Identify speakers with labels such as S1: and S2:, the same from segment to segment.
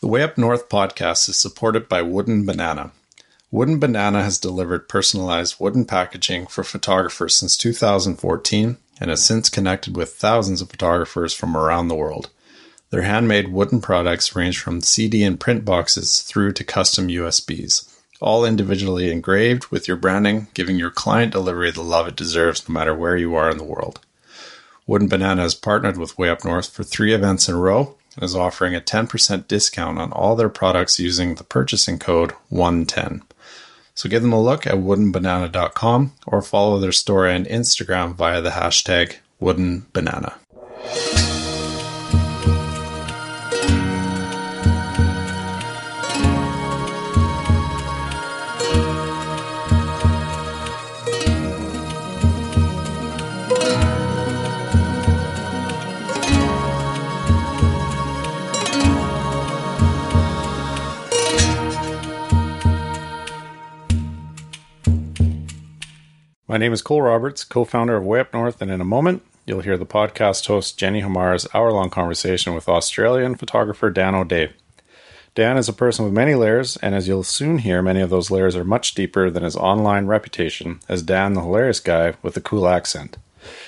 S1: The Way Up North podcast is supported by Wooden Banana. Wooden Banana has delivered personalized wooden packaging for photographers since 2014 and has since connected with thousands of photographers from around the world. Their handmade wooden products range from CD and print boxes through to custom USBs, all individually engraved with your branding, giving your client delivery the love it deserves no matter where you are in the world. Wooden Banana has partnered with Way Up North for three events in a row is offering a 10% discount on all their products using the purchasing code 110. So give them a look at woodenbanana.com or follow their store and Instagram via the hashtag woodenbanana. My name is Cole Roberts, co founder of Way Up North, and in a moment, you'll hear the podcast host Jenny Hammar's hour long conversation with Australian photographer Dan O'Day. Dan is a person with many layers, and as you'll soon hear, many of those layers are much deeper than his online reputation as Dan the hilarious guy with a cool accent.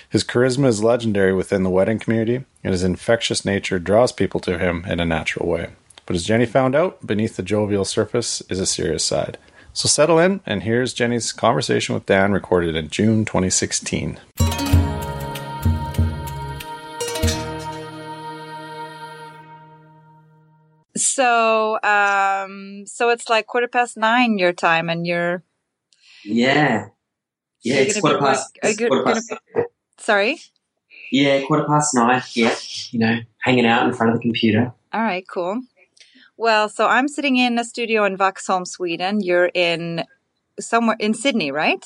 S1: His charisma is legendary within the wedding community, and his infectious nature draws people to him in a natural way. But as Jenny found out, beneath the jovial surface is a serious side. So settle in, and here's Jenny's conversation with Dan recorded in June 2016.
S2: So, um, so it's like quarter past nine your time, and you're
S3: Yeah. Yeah,
S2: You're
S3: it's quarter past,
S2: work-
S3: it's quarter
S2: gonna
S3: past
S2: sorry.
S3: Yeah, quarter past nine. Yeah, you know, hanging out in front of the computer.
S2: All right, cool. Well, so I'm sitting in a studio in Vaxholm, Sweden. You're in somewhere in Sydney, right?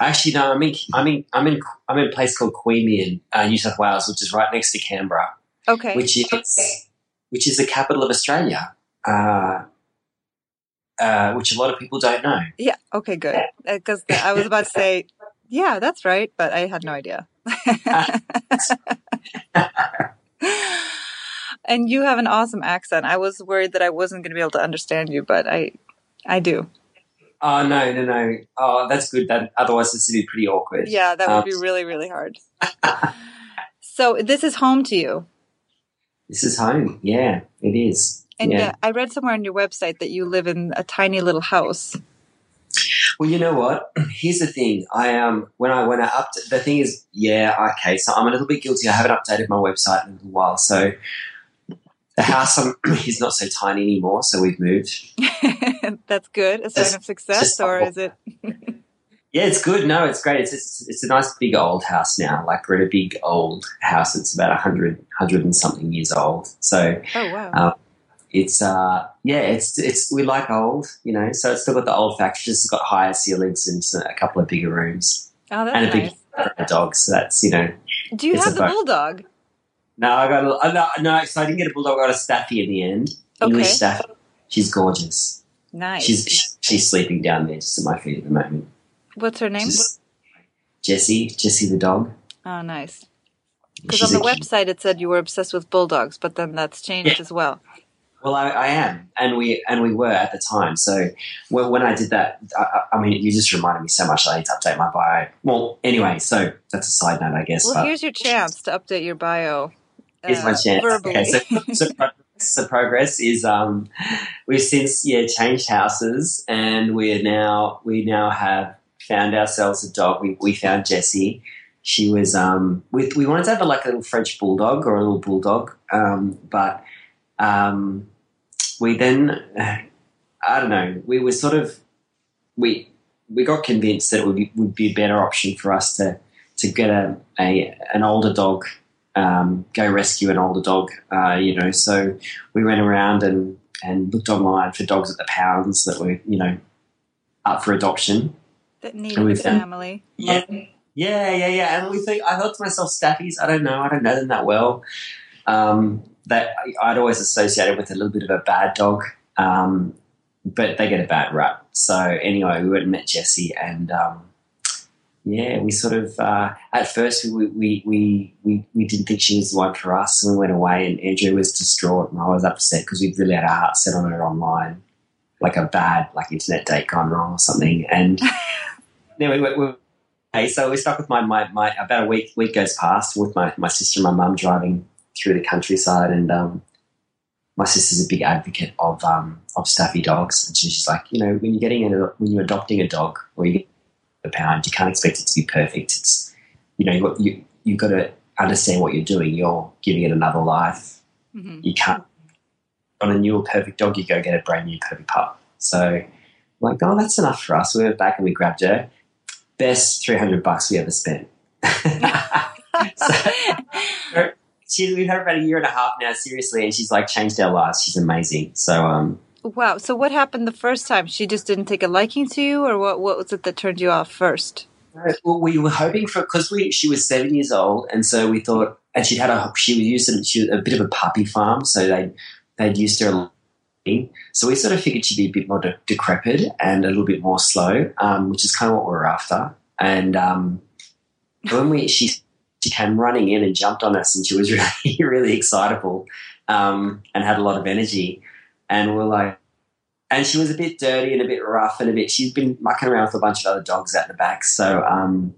S3: Actually, no, I'm in, I'm in, I'm in, I'm in a place called Queanbeyan, uh, New South Wales, which is right next to Canberra,
S2: Okay.
S3: which is which is the capital of Australia, uh, uh, which a lot of people don't know.
S2: yeah. Okay. Good. Because I was about to say, yeah, that's right, but I had no idea. and you have an awesome accent. I was worried that I wasn't going to be able to understand you, but I, I do.
S3: Oh no, no, no! Oh, that's good. That otherwise this would be pretty awkward.
S2: Yeah, that would
S3: Um,
S2: be really, really hard. so this is home to you.
S3: This is home. Yeah, it is.
S2: And
S3: yeah.
S2: yeah, I read somewhere on your website that you live in a tiny little house.
S3: Well, you know what? Here's the thing. I um when I when I up the thing is yeah okay. So I'm a little bit guilty. I haven't updated my website in a little while. So the house um, is not so tiny anymore. So we've moved.
S2: That's good. A sign
S3: Just-
S2: of success, or is it?
S3: Yeah, it's good. No, it's great. It's it's, it's a nice big old house now. Like we're in a big old house. It's about 100, 100 and something years old. So
S2: Oh wow!
S3: Um, it's uh yeah it's it's we like old you know so it's still got the old factors it's got higher ceilings and a couple of bigger rooms
S2: oh, that's
S3: and a
S2: that's
S3: big dog so that's you know
S2: Do you have the bulldog?
S3: No I got a, uh, no, no so I didn't get a bulldog I got a staffy in the end English
S2: Okay.
S3: staffy she's gorgeous
S2: Nice.
S3: she's she's sleeping down there just at my feet at the moment
S2: What's her name?
S3: She's- Jessie Jessie the dog
S2: Oh, nice. Because on the website it said you were obsessed with bulldogs, but then that's changed
S3: Yeah.
S2: as well.
S3: Well, I, I am, and we and we were at the time. So when, when I did that, I, I- I mean, you just reminded me so much. that I need to update my bio. Well, anyway, so that's a side note, I guess.
S2: Well,
S3: but
S2: here's your chance to update your bio.
S3: Here's my chance.
S2: Verbally.
S3: Okay, so, so, progress, so progress is um, we've since yeah changed houses, and we're now we now have found ourselves a dog. We we found Jessie. She was um, we we wanted to have a, like a little French bulldog or a little bulldog, um, but um, we then I don't know. We were sort of we we got convinced that it would be, would be a better option for us to to get a, a an older dog, um, go rescue an older dog. Uh, you know, so we went around and and looked online for dogs at the pounds that were you know up for adoption.
S2: that needed a family.
S3: Yeah. Yeah, yeah, yeah. And we think I thought to myself, staffies. I don't know. I don't know them that well. Um, that I'd always associated with a little bit of a bad dog, um, but they get a bad rap. So anyway, we went and met Jesse, and um, yeah, we sort of uh, at first we, we we we we didn't think she was the one for us, and we went away. And Andrea was distraught, and I was upset because we'd really had our heart set on her online, like a bad like internet date gone wrong or something. And then we, we, we okay, so we're stuck with my, my my about a week week goes past with my my sister and my mum driving through the countryside, and um, my sister's a big advocate of um, of staffy dogs, and she's like, you know, when you're getting a, when you're adopting a dog or you a pound, you can't expect it to be perfect. It's you know you you you've got to understand what you're doing. You're giving it another life.
S2: Mhm.
S3: You can't on a new perfect dog. You go get a brand new perfect pup. So like, oh, that's enough for us. We went back and we grabbed her. Best three hundred bucks we ever spent. so, she, we've had her about a year and a half now, seriously, and she's like changed our lives. She's amazing. So um,
S2: Wow. So what happened the first time? She just didn't take a liking to you, or what? What was it that turned you off first?
S3: Well, we were hoping for because we she was seven years old, and so we thought, and she'd had a she was used to, she was a bit of a puppy farm, so they they'd used her. So we sort of figured she'd be a bit more de- decrepit and a little bit more slow, um, which is kind of what we were after. And um, when we she she came running in and jumped on us, and she was really really excitable um, and had a lot of energy, and we're like. And she was a bit dirty and a bit rough and a bit. She's been mucking around with a bunch of other dogs out in the back. So um,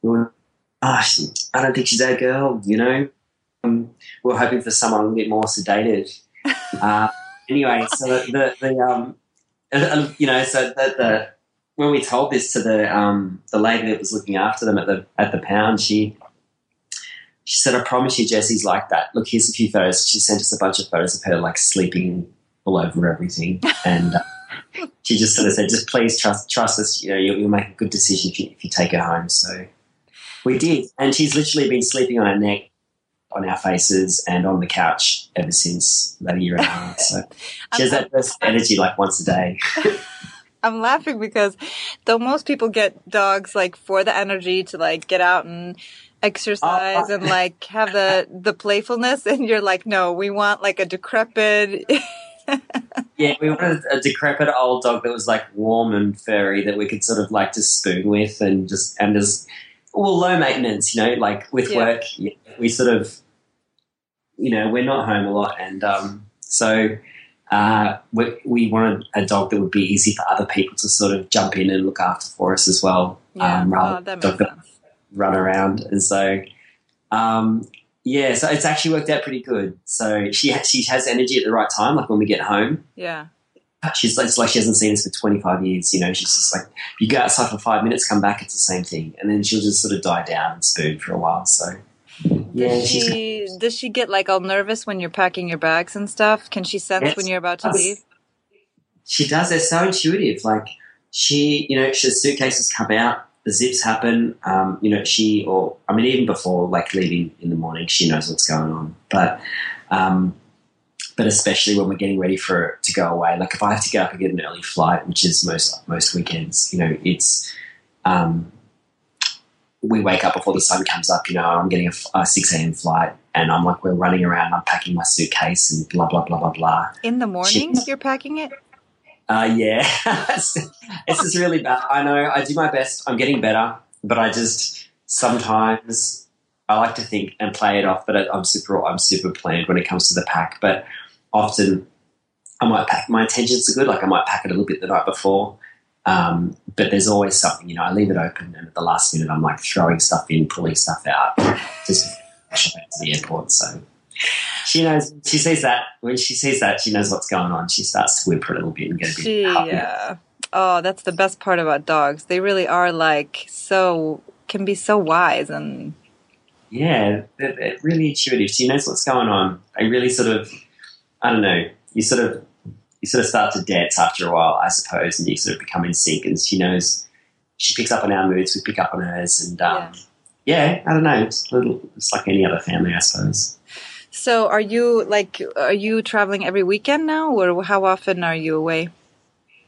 S3: we were, oh, she, I don't think she's our girl. You know, um, we are hoping for someone a little bit more sedated. Uh, anyway, so the the, the um, uh, you know, so the, the when we told this to the um the lady that was looking after them at the at the pound, she she said, "I promise you, Jesse's like that. Look, here's a few photos." She sent us a bunch of photos of her like sleeping all over everything, and uh, she just sort of said, "Just please trust trust us. You know, you'll, you'll make a good decision if you, if you take her home." So we did, and she's literally been sleeping on our neck, on our faces, and on the couch ever since a year and a half. So she has that burst of energy like once a day.
S2: I'm laughing because though most people get dogs like for the energy to like get out and exercise
S3: Oh.
S2: and like have the the playfulness, and you're like, no, we want like a decrepit.
S3: Yeah, we wanted a decrepit old dog that was like warm and furry that we could sort of like just spoon with and just and just well low maintenance, you know, like with
S2: Yeah.
S3: work yeah, we sort of you know we're not home a lot and um, so uh, we, we wanted a dog that would be easy for other people to sort of jump in and look after for us as well,
S2: yeah,
S3: um, rather
S2: oh,
S3: than
S2: makes
S3: dog that
S2: sense.
S3: run around and so. Um, yeah, so it's actually worked out pretty good. So she ha- she has energy at the right time, like when we get home
S2: Yeah,
S3: she's like, it's like she hasn't seen us for 25 years. You know, she's just like, you go outside for five minutes, come back, it's the same thing. And then she'll just sort of die down and spoon for a while. So, yeah,
S2: does she does she get like all nervous when you're packing your bags and stuff? Can she sense
S3: Yes.
S2: when you're about to leave?
S3: she does. They're so intuitive. Like, she, you know, she, the suitcases come out, the zips happen. Um, you know, she, or, I mean, even before like leaving in the morning, she knows what's going on. But, um, but especially when we're getting ready for it to go away. Like if I have to get up and get an early flight, which is most most weekends, you know, it's um, we wake up before the sun comes up. You know, I'm getting a six a.m. flight, and I'm like we're running around, unpacking my suitcase, and blah blah blah blah blah.
S2: In the morning, you're packing it.
S3: Uh, yeah, it's, it's just really bad. I know I do my best. I'm getting better, but I just sometimes I like to think and play it off. But I'm super, I'm super planned when it comes to the pack. But often I might pack. My intentions are good. Like I might pack it a little bit the night before. Um, but there's always something, you know. I leave it open, and at the last minute, I'm like throwing stuff in, pulling stuff out, just to the airport. So she knows. She sees that when she sees that, she knows what's going on. She starts to whimper a little bit and get a bit.
S2: She,
S3: happy.
S2: uh, oh, that's the best part about dogs. They really are like so can be so wise and
S3: Yeah, they're, they're really intuitive. She knows what's going on. I really sort of, I don't know. You sort of, you sort of start to dance after a while, I suppose, and you sort of become in sync. And she knows, she picks up on our moods, we pick up on hers, and um, yeah. I don't know. It's a little, it's like any other family, I suppose.
S2: So, are you like are you traveling every weekend now, or how often are you away?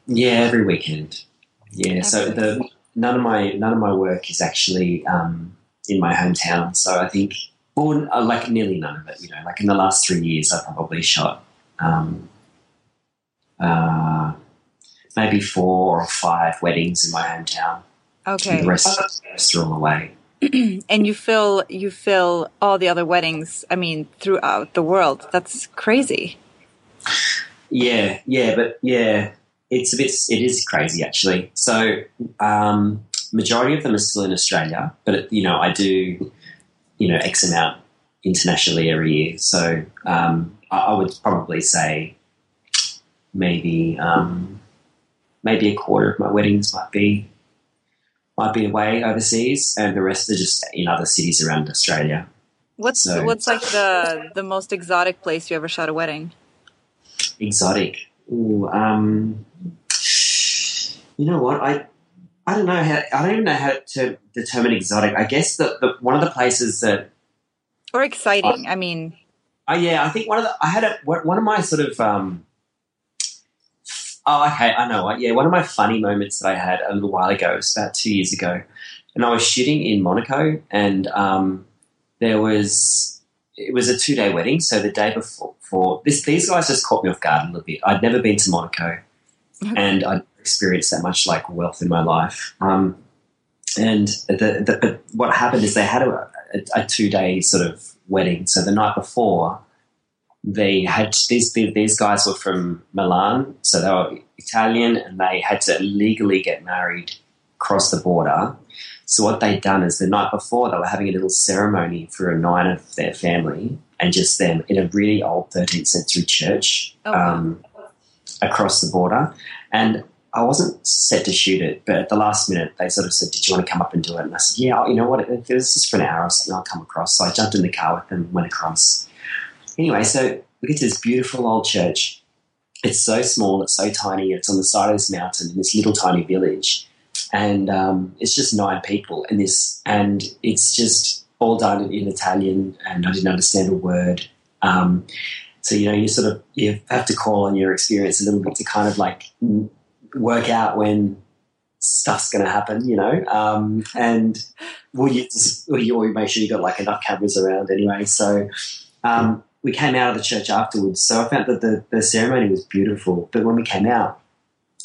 S3: Yeah, every weekend. Yeah, so
S2: Every
S3: the none of my none of my work is actually um, in my hometown. So I think, well, uh, like nearly none of it. You know, like in the last three years, I've probably shot um, uh, maybe four or five weddings in my hometown.
S2: Okay.
S3: The rest, the rest are all away.
S2: and you fill you fill all the other weddings. I mean, throughout the world. That's crazy.
S3: Yeah, yeah, but yeah, it's a bit. It is crazy actually. So, um, majority of them are still in Australia, but you know, I do, you know, X amount internationally every year. So, um, I, I would probably say maybe um, maybe a quarter of my weddings might be might be away overseas, and the rest are just in other cities around Australia.
S2: What's
S3: So-
S2: what's like the the most exotic place you ever shot a wedding?
S3: exotic. Ooh, um, you know what? I I don't know how. I don't even know how to determine exotic. I guess the, the one of the places that.
S2: Or exciting? I mean,
S3: Oh yeah, I think one of the. I had a one one of my sort of. Um, oh okay, I know. what. Yeah, one of my funny moments that I had a little while ago. It was about two years ago, and I was shooting in Monaco, and um, there was it was a two day wedding. So the day before, for this, these guys just caught me off guard a little bit. I'd never been to Monaco, and I'd experienced that much like wealth in my life. Um, and the, the, but what happened is they had a, a, a two day sort of wedding. So the night before, they had these these guys were from Milan, so they were Italian, and they had to legally get married across the border. So what they'd done is the night before they were having a little ceremony for a nine of their family, and just them in a really old 13th century church
S2: Oh, wow.
S3: um, across the border. And I wasn't set to shoot it, but at the last minute they sort of said, "Did you want to come up and do it?" And I said, "Yeah, you know what? If it was just for an hour or something, I'll come across." So I jumped in the car with them, went across. Anyway, so we get to this beautiful old church. It's so small, it's so tiny. It's on the side of this mountain in this little tiny village, and um, it's just nine people. And this, and it's just all done in, Italian, and I didn't understand a word. Um, so you know, you sort of you have to call on your experience a little bit to kind of like work out when stuff's going to happen, you know. Um, and well, you just well, you always make sure you got like enough cameras around anyway. So um, we came out of the church afterwards. So I found that the, the ceremony was beautiful. But when we came out,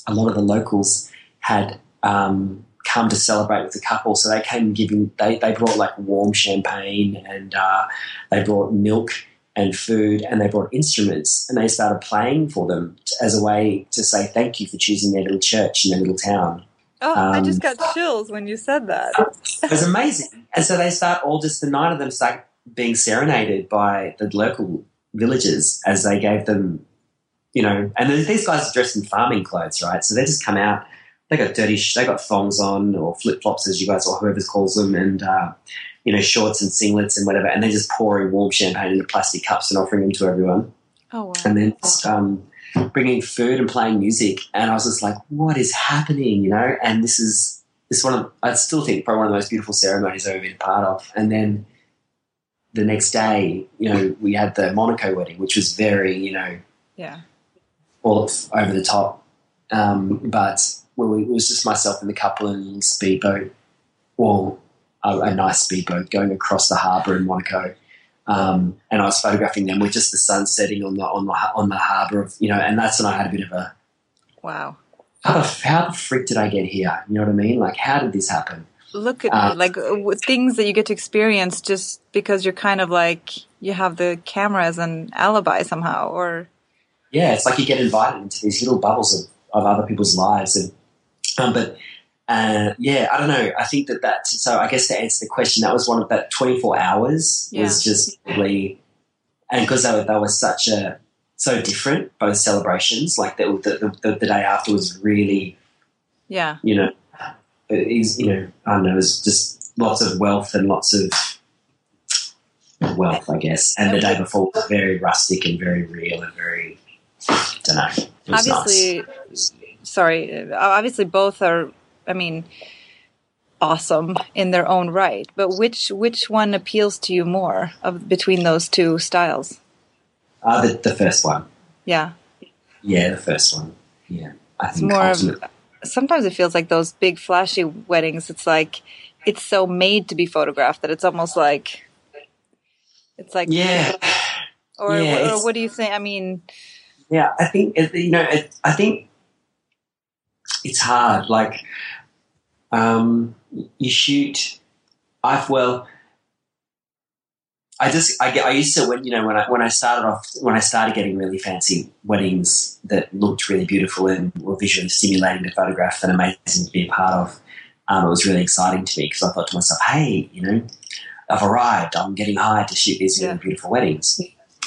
S3: a lot of the locals had um, come to celebrate with the couple. So they came giving, they, they brought like warm champagne and uh, they brought milk and food and they brought instruments and they started playing for them as a way to say thank you for choosing their little church in their little town.
S2: oh, I
S3: um,
S2: just got chills when you said that.
S3: It was amazing. And so they start all just the nine of them start being serenaded by the local villagers as they gave them, you know, and then these guys are dressed in farming clothes, right? So they just come out. They got dirty. They got thongs on or flip flops, as you guys or whoever calls them, and uh, you know, shorts and singlets and whatever. And they're just pouring warm champagne into plastic cups and offering them to everyone
S2: Oh wow.
S3: and then just, um, bringing food and playing music. And I was just like, what is happening, you know? And this is this one of I still think probably one of the most beautiful ceremonies I've ever been a part of. And then the next day, you know, we had the Monaco wedding, which was very, you know,
S2: Yeah.
S3: all over the top. Um, but well, it was just myself and the couple in a little speedboat, or a, a nice speedboat going across the harbour in Monaco. Um, and I was photographing them with just the sun setting on the on the on the harbour of you know, and that's when I had a bit of a
S2: Wow.
S3: how the, how the frick did I get here? You know what I mean? Like how did this happen?
S2: Look at
S3: Uh,
S2: like uh, w- things that you get to experience just because you're kind of like you have the camera as an alibi somehow, or?
S3: Yeah, it's like you get invited into these little bubbles of, of other people's lives, and um, but uh, yeah, I don't know. I think that that so I guess to answer the question, that was one of that twenty four hours was just really, and because they were, they were such a so different both celebrations, like the the, the, the day after was really
S2: yeah,
S3: you know it is you know I don't know it was just lots of wealth and lots of wealth, I guess, and the day before was very rustic and very real and very don't know. It was
S2: obviously.
S3: nice.
S2: Sorry, uh, obviously both are. I mean, awesome in their own right. But which which one appeals to you more of between those two styles?
S3: Uh, the, the first one.
S2: Yeah,
S3: Yeah, the first one. Yeah. I think
S2: more of-
S3: ultimate-
S2: sometimes it feels like those big flashy weddings. It's like it's so made to be photographed that it's almost like it's like
S3: Yeah.
S2: Or,
S3: Yeah,
S2: or what do you think? I mean,
S3: Yeah, I think, you know, it, I think it's hard. Like, Um, you shoot. I've well. I just I, get, I used to when you know when I when I started off when I started getting really fancy weddings that looked really beautiful and were visually stimulating to photograph and amazing to be a part of. Um, it was really exciting to me because I thought to myself, hey, you know, I've arrived. I'm getting hired to shoot these really beautiful weddings.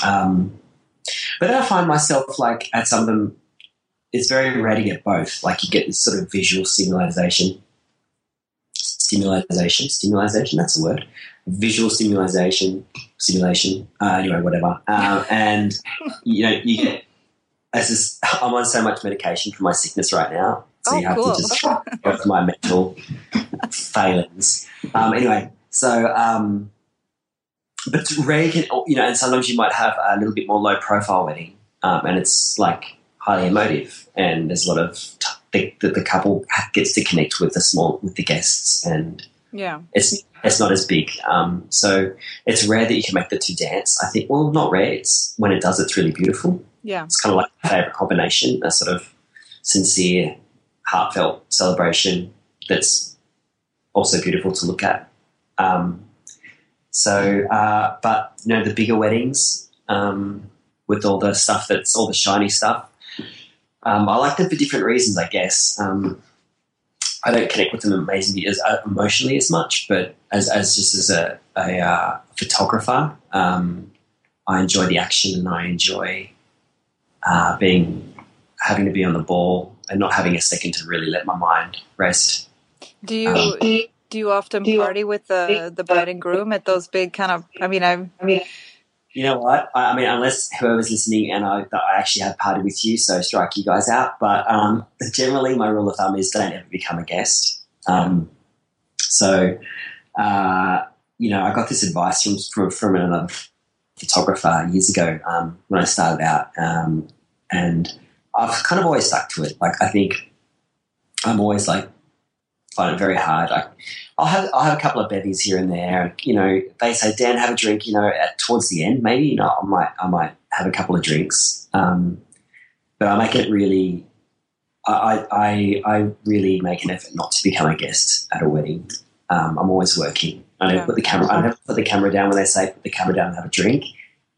S3: Um, but then I find myself like at some of them, it's very rare to get both. Like you get this sort of visual stimulation, stimulation, stimulation. That's a word. Visual stimulation, simulation. Uh, anyway, whatever. Uh, and you know, you get. As just, I'm on so much medication for my sickness right now, so
S2: Oh,
S3: you have
S2: cool.
S3: to just go for my mental failings. Um, anyway, so um, but it's rare, can, you know, and sometimes you might have a little bit more low profile wedding, um, and it's like highly emotive, and there's a lot of t- the, the, the couple gets to connect with the small with the guests, and
S2: Yeah.
S3: it's it's not as big. Um, so it's rare that you can make the two dance. I think, well, not rare. It's when it does, it's really beautiful.
S2: Yeah.
S3: It's kind of like a favorite combination, a sort of sincere, heartfelt celebration that's also beautiful to look at. Um, so, uh, but you know, the bigger weddings um, with all the stuff that's all the shiny stuff, um, I like them for different reasons, I guess. Um, I don't connect with them amazingly as uh, emotionally as much, but as, as just as a, a uh, photographer, um, I enjoy the action and I enjoy uh, being having to be on the ball and not having a second to really let my mind rest.
S2: Do you
S3: Um,
S2: do you often party with the the bride and groom at those big kind of? I mean, I'm
S3: You know what? I, I mean, unless whoever's listening and I, I actually have party with you, so strike you guys out. But um, generally, my rule of thumb is don't ever become a guest. Um, so, uh, you know, I got this advice from from, from another photographer years ago um, when I started out, um, and I've kind of always stuck to it. Like, I think I'm always like find it very hard. I, I'll have I'll have a couple of bevies here and there. You know, they say, Dan, have a drink. You know, at, towards the end, maybe. You know, I might I might have a couple of drinks. Um, but I make it really. I, I I really make an effort not to become a guest at a wedding. Um, I'm always working. I never
S2: Yeah.
S3: put the camera. I never put the camera down when they say put the camera down and have a drink.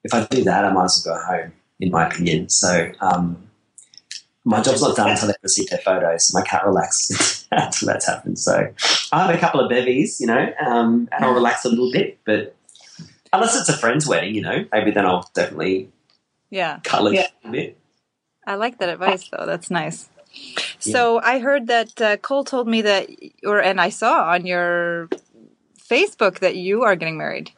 S3: If I do that, I might as well go home. In my opinion, so um, my job's not done until they receive their photos, so I can't relax until that's happened. So I have a couple of bevies, you know, um, and I'll relax a little bit. But unless it's a friend's wedding, you know, maybe then I'll definitely
S2: yeah.
S3: cut loose
S4: Yeah.
S3: a bit.
S2: I like that advice though. That's nice. So I heard that uh, Cole told me that, or and I saw on your Facebook that you are getting married.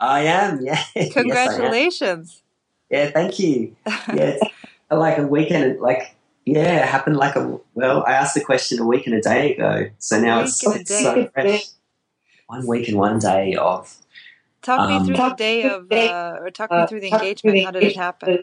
S3: I am, yeah. Yes, I am.
S2: Congratulations!
S3: yeah, thank you. Yeah, it's like a weekend, like yeah, it happened like a well. I asked the question a week and a day ago, so now it's,
S2: and
S3: it's so fresh. One week and one day of
S2: Talk me
S3: Um,
S2: through the day of, uh, or talk me
S4: Uh,
S2: through the engagement. How did it happen?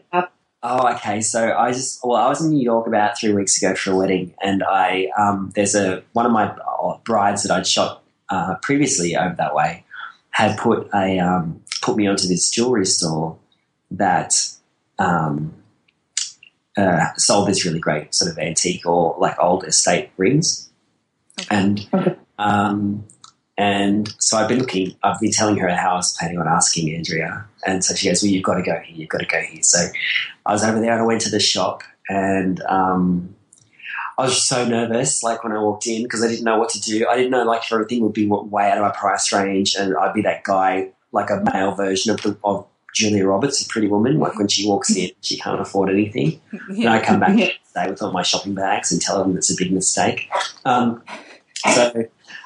S3: Oh, okay. So I just well, I was in New York about three weeks ago for a wedding, and I um, there's a one of my uh, brides that I'd shot uh, previously over that way had put a um, put me onto this jewelry store that um, uh, sold this really great sort of antique or like old estate rings, and
S4: Okay.
S3: um, and so I've been looking. I've been telling her how I was planning on asking Andrea, and so she goes, "Well, you've got to go here. You've got to go here." So I was over there and I went to the shop and um, I was so nervous, like when I walked in, because I didn't know what to do. I didn't know like if everything would be way out of my price range, and I'd be that guy, like a male version of the of Julia Roberts, a Pretty Woman. Like when she walks in, she can't afford anything. And I come back
S4: Yeah.
S3: the day with all my shopping bags and tell them it's a big mistake. Um, so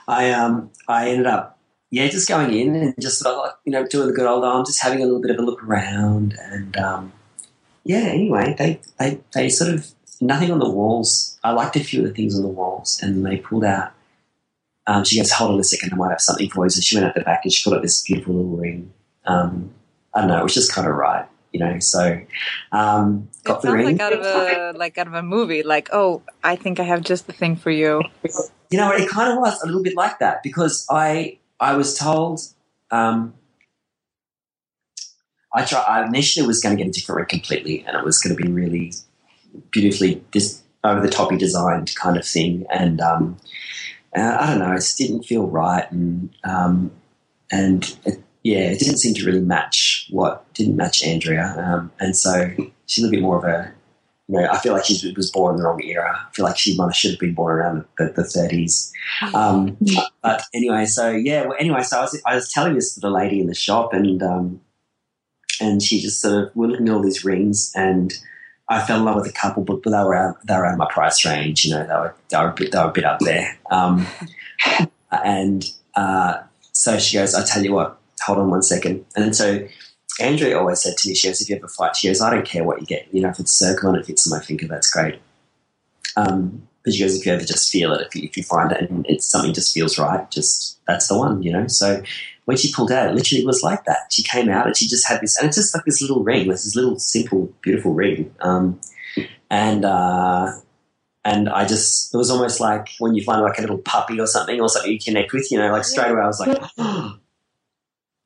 S3: I um, I ended up yeah just going in and just sort of like you know doing the good old arm, just having a little bit of a look around and um, yeah. Anyway, they they they sort of nothing on the walls. I liked a few of the things on the walls, and they pulled out. Um, she goes, "Hold on a second, I might have something for you." So she went out the back and she pulled out this beautiful little ring. Um, I don't know, it was just kind of right, you know. So um, got
S2: It
S3: the ring.
S2: like out of a like out of a movie. Like, oh, I think I have just the thing for you.
S3: You know, it kind of was a little bit like that because I I was told um, I try. I initially was going to get a different ring completely, and it was going to be really beautifully this over the toppy designed kind of thing. And um, uh, I don't know, it just didn't feel right, and um, and it, yeah, it didn't seem to really match what didn't match Andrea, um, and so she's a little bit more of a you know, I feel like she was born in the wrong era. I feel like she might have should have been born around the, the 30s. Um, but anyway, so yeah, well, anyway, so I was, I was telling this to the lady in the shop, and um, and she just sort of we're looking at all these rings, and I fell in love with a couple, but they were out, they were out of my price range. You know, they were they were a bit, they were a bit up there. Um, and uh, so she goes, "I tell you what, hold on one second. And then so Andrea always said to me, she goes, if you ever fight, she goes, I don't care what you get. You know, if it's circle and it fits my finger, that's great. Um, but she goes, if you ever just feel it, if you, if you find it and it's something just feels right, just that's the one, you know. So when she pulled out, it literally was like that. She came out and she just had this, and it's just like this little ring, this little simple, beautiful ring. Um, and uh, and I just, it was almost like when you find like a little puppy or something or something you connect with, you know, like straight away I was like, oh,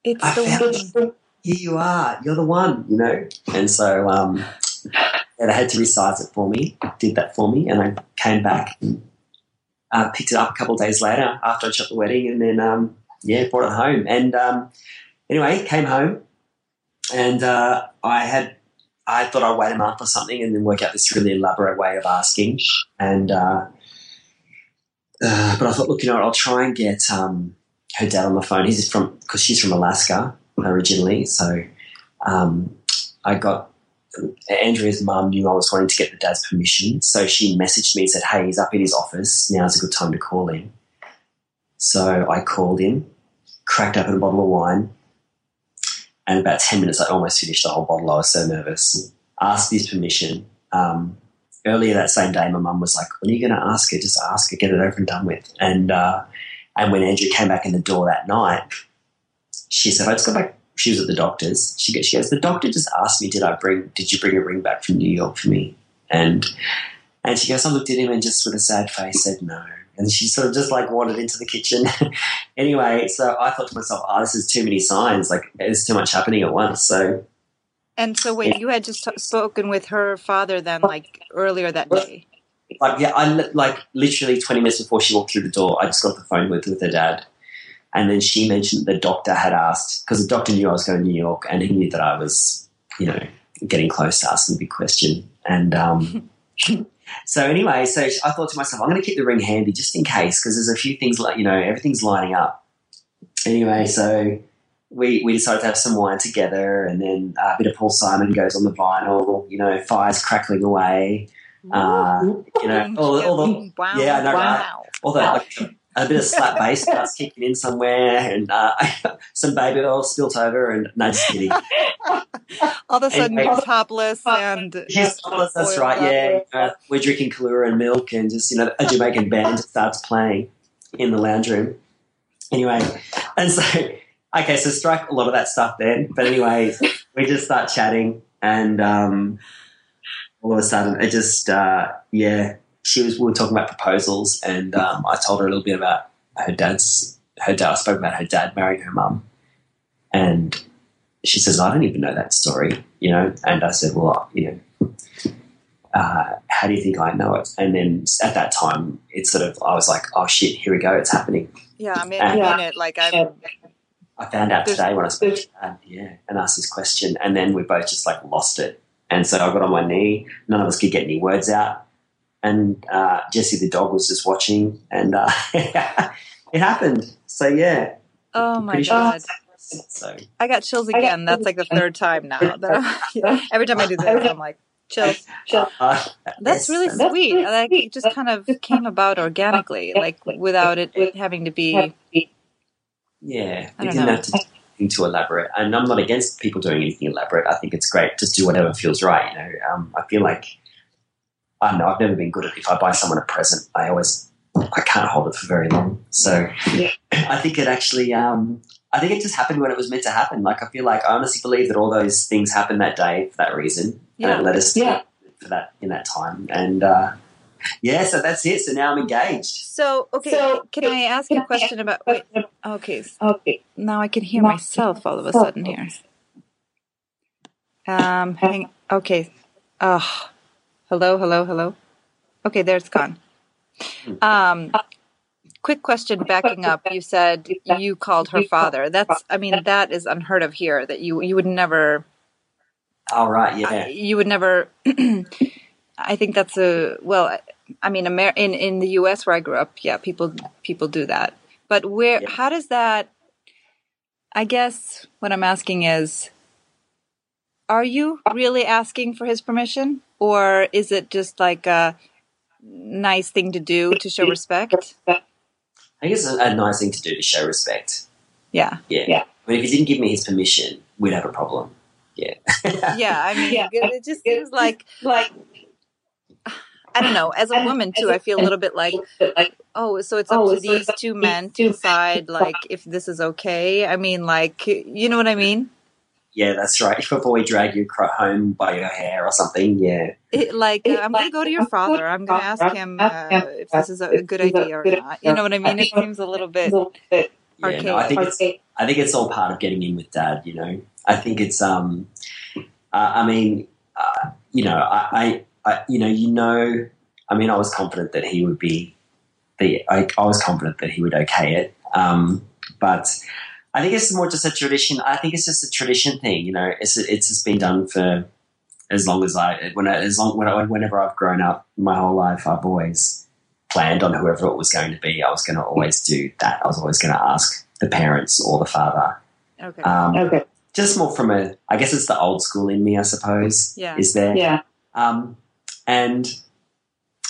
S2: It's
S3: I
S2: the
S3: found
S2: one.
S3: Here you are. You're the one, you know. And so um, I had to resize it for me. Did that for me, and I came back and uh, picked it up a couple of days later after I shot the wedding, and then um, yeah, brought it home. And um, anyway, came home, and uh, I had I thought I'd wait a month or something, and then work out this really elaborate way of asking. And uh, uh, but I thought, look, you know, I'll try and get um, her dad on the phone. He's from because she's from Alaska originally, so um, I got Andrea's mum knew I was wanting to get the dad's permission, so she messaged me and said, "Hey, he's up in his office. Now's a good time to call him." So I called him, cracked open a bottle of wine, and about ten minutes, I almost finished the whole bottle. I was so nervous. Asked his permission. Um, earlier that same day, my mum was like, "When are you going to ask her? Just ask her, get it over and done with." And uh, and when Andrea came back in the door that night, she said, "I just got back." She was at the doctor's. She goes, "She goes, the doctor just asked me, did I bring? Did you bring a ring back from New York for me?" And and she goes, I looked at him and just with a sad face said no. And she sort of just like wandered into the kitchen. anyway, so I thought to myself, oh, this is too many signs. Like, there's too much happening at once. So
S2: And so, wait, you had just t- spoken with her father then, like earlier that day.
S3: Like yeah, I like literally twenty minutes before she walked through the door, I just got the phone with with her dad, and then she mentioned the doctor had asked because the doctor knew I was going to New York, and he knew that I was, you know, getting close to asking the big question, and um, so anyway, so I thought to myself, I'm going to keep the ring handy just in case because there's a few things like you know everything's lining up. Anyway, so we, we decided to have some wine together, and then a bit of Paul Simon goes on the vinyl. You know, fires crackling away. Uh, you know, all, all the
S2: wow.
S3: yeah, I know, right?
S2: wow.
S3: all that like, a bit of slap bass starts kicking in somewhere, and uh, some baby oil spilt over, and no, just kidding.
S2: All of a sudden,
S3: Anyway.
S2: you're topless and
S3: Yes, that's right.
S2: up.
S3: Yeah, uh, we're drinking Kahlua and milk, and just you know, a Jamaican band starts playing in the lounge room. Anyway, and so okay, so strike a lot of that stuff then. But anyway, we just start chatting, and um, all of a sudden, it just uh, yeah, she was. We were talking about proposals, and um, I told her a little bit about her dad's. Her dad. I spoke about her dad marrying her mum, and she says, "I don't even know that story," you know. And I said, "Well, you know." uh, how do you think I know it? And then at that time, it's sort of, I was like, oh shit, here we go, it's happening.
S2: Yeah, I mean, I
S3: Yeah.
S2: it. Like I'm.
S3: I found out today when I spoke to Dad, yeah, and asked this question, and then we both just like lost it. And so I got on my knee, none of us could get any words out. And uh, Jesse the dog was just watching, and uh, it happened. So yeah.
S2: Oh my
S3: Pretty sure-
S2: god!
S3: So
S2: I got chills again. That's like the third time now. Every time I do this, I'm like chills.
S3: uh,
S2: That's really sweet. Like it just kind of came about organically, like without it having to be.
S3: Yeah,
S2: I don't
S3: didn't
S2: know.
S3: Have to anything too elaborate. And I'm not against people doing anything elaborate. I think it's great. Just do whatever feels right. You know, um, I feel like I don't know. I've never been good at if I buy someone a present, I always I can't hold it for very long. So I think it actually. Um, I think it just happened when it was meant to happen. Like I feel like I honestly believe that all those things happened that day for that reason, and
S2: Yeah.
S3: it led us to
S4: Yeah.
S3: for that in that time. And uh, yeah, so that's it. So now I'm engaged.
S2: So okay,
S4: So-
S2: can I ask a question about? Wait, okay,
S4: Okay.
S2: now I can hear myself all of a sudden here. Um, hang. Okay. Oh, hello, hello, hello. Okay, there it's gone. Um, quick question backing up. You said you called her father. That's, I mean, that is unheard of here. That you you would never.
S5: All right. Yeah.
S2: You would never. I think that's a well. I mean, Amer- in in the U.S. where I grew up, yeah, people people do that. But where?
S5: Yeah.
S2: How does that? I guess what I'm asking is, are you really asking for his permission, or is it just like a nice thing to do to show respect?
S5: I guess it's a, a nice thing to do to show respect.
S2: Yeah,
S5: Yeah.
S4: Yeah.
S5: But if he didn't give me his permission, we'd have a problem. Yeah.
S2: yeah. I mean,
S4: Yeah.
S2: it just seems like
S4: like
S2: I don't know. As a woman too, I feel a little bit like,
S4: like
S2: oh, so it's up
S4: Oh,
S2: to
S4: so
S2: these two men to decide, like, if this is okay. I mean, like, you know what I mean?
S5: yeah, that's right. Before we drag you home by your hair or something, yeah.
S2: It, like, uh, I'm going to go to your father. I'm going to ask him uh, if this is a good idea or not. You know what I mean? It seems a little bit.
S5: Yeah, no, I think it's I think it's all part of getting in with dad. You know, I think it's um, uh, I mean, uh, you know, I, I, I, you know, you know, I mean, I was confident that he would be the, I, I was confident that he would okay it, um, but I think it's more just a tradition. I think it's just a tradition thing. You know, it's it's just been done for as long as I when I, as long when I, whenever I've grown up my whole life, I've always planned on whoever it was going to be. I was going to always do that. I was always going to ask the parents or the father.
S2: Okay.
S5: Um,
S4: okay.
S5: just more from a, I guess it's the old school in me, I suppose.
S2: Yeah.
S5: Is there?
S4: Yeah.
S5: Um, and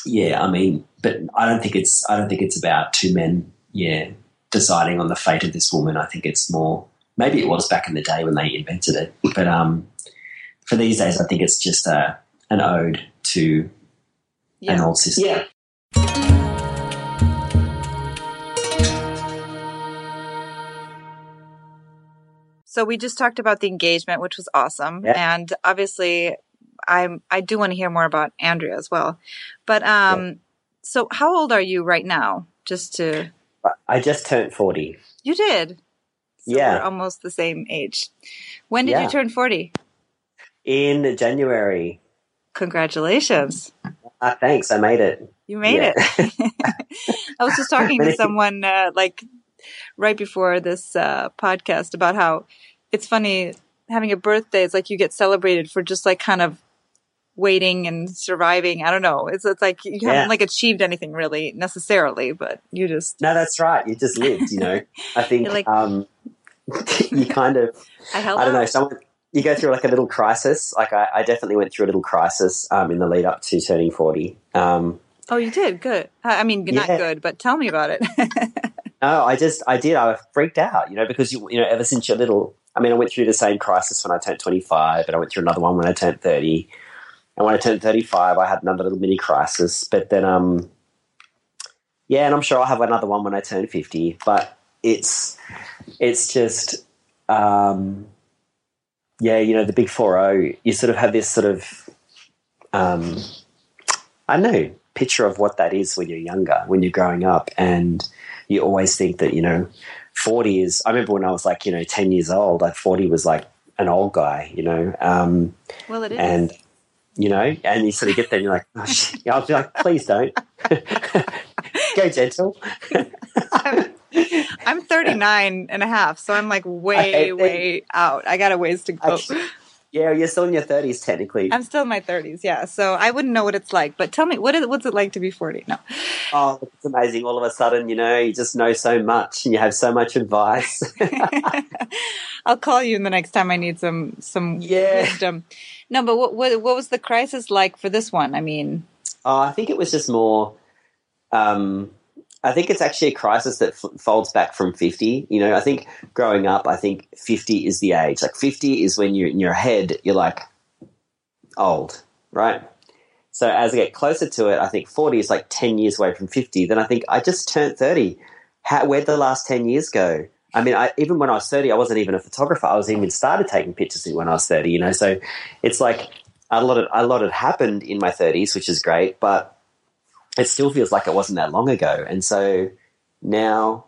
S5: yeah, I mean, but I don't think it's, I don't think it's about two men, yeah, deciding on the fate of this woman. I think it's more, maybe it was back in the day when they invented it, but um, for these days, I think it's just a, an ode to an old system.
S4: Yeah.
S2: So we just talked about the engagement, which was awesome,
S5: Yeah.
S2: and obviously, I'm I do want to hear more about Andrea as well. But um, so how old are you right now? Just to
S3: I just turned 40.
S2: you did. So
S3: Yeah.
S2: we're almost the same age. When did
S3: Yeah.
S2: you turn forty?
S3: In January.
S2: Congratulations.
S3: Ah, thanks, I made it.
S2: You made
S3: Yeah.
S2: it. I was just talking to someone uh, like right before this uh, podcast about how it's funny having a birthday. It's like you get celebrated for just like kind of waiting and surviving. I don't know. It's it's like you
S3: Yeah.
S2: haven't like achieved anything really necessarily, but you just
S3: No, that's right. You just lived, you know. I think
S2: like-
S3: um, you kind of,
S2: I
S3: I don't know, someone, you go through like a little crisis. Like I, I definitely went through a little crisis um, in the lead up to turning 40. Um,
S2: Oh, you did good. I I mean, not
S3: Yeah.
S2: good, but tell me about it.
S3: no, I just, I did. I freaked out, you know, because, you, you know, ever since you're little, I mean, I went through the same crisis when I turned 25, and I went through another one when I turned 30. And when I turned 35, I had another little mini crisis. But then, um, yeah, and I'm sure I'll have another one when I turn 50. But it's, it's just, um, yeah, you know, the big 4 you sort of have this sort of, um, I don't know, picture of what that is when you're younger, when you're growing up. And you always think that, you know, 40 is, I remember when I was like, you know, 10 years old, like 40 was like an old guy, you know. Um,
S2: well, it is.
S3: and you know, and you sort of get there and you're like, oh, shit. I'll be like, please don't. Go gentle.
S2: I'm 39 and a half, so I'm like way,
S3: Okay,
S2: way out. I got a ways to go.
S3: Actually, yeah, you're still in your 30s technically.
S2: I'm still in my 30s, yeah. So I wouldn't know what it's like. But tell me, what is, what's it like to be 40? No.
S3: Oh, it's amazing. All of a sudden, you know, you just know so much and you have so much advice.
S2: I'll call you the next time I need some some
S3: Yeah.
S2: wisdom. No, but what, what what was the crisis like for this one? I mean,
S3: Oh, I think it was just more. Um, I think it's actually a crisis that f- folds back from 50. You know, I think growing up, I think 50 is the age. Like 50 is when you're in your head, you're like old, right? So as I get closer to it, I think 40 is like 10 years away from 50. Then I think I just turned 30. How, where'd the last 10 years go? I mean, I, even when I was 30, I wasn't even a photographer. I was even started taking pictures when I was 30, you know? So it's like a lot, of, a lot had happened in my 30s, which is great, but it still feels like it wasn't that long ago. And so now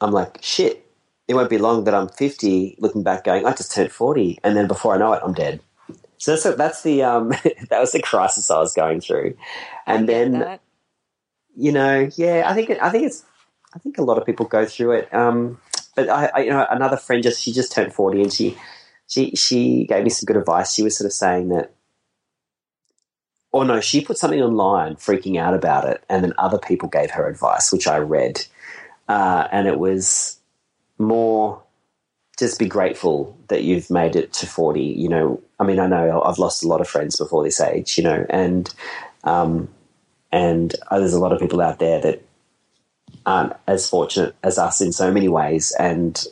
S3: I'm like, shit, it won't be long that I'm 50 looking back going, I just turned 40. And then before I know it, I'm dead. So that's, that's the, um, that was the crisis I was going through. And then,
S2: that.
S3: you know, yeah, I think it, I think it's I think a lot of people go through it. Um, but I, I, you know, another friend just she just turned forty, and she she she gave me some good advice. She was sort of saying that, or no, she put something online, freaking out about it, and then other people gave her advice, which I read, uh, and it was more just be grateful that you've made it to 40 you know. I mean i know i've lost a lot of friends before this age you know and um, and there's a lot of people out there that aren't as fortunate as us in so many ways and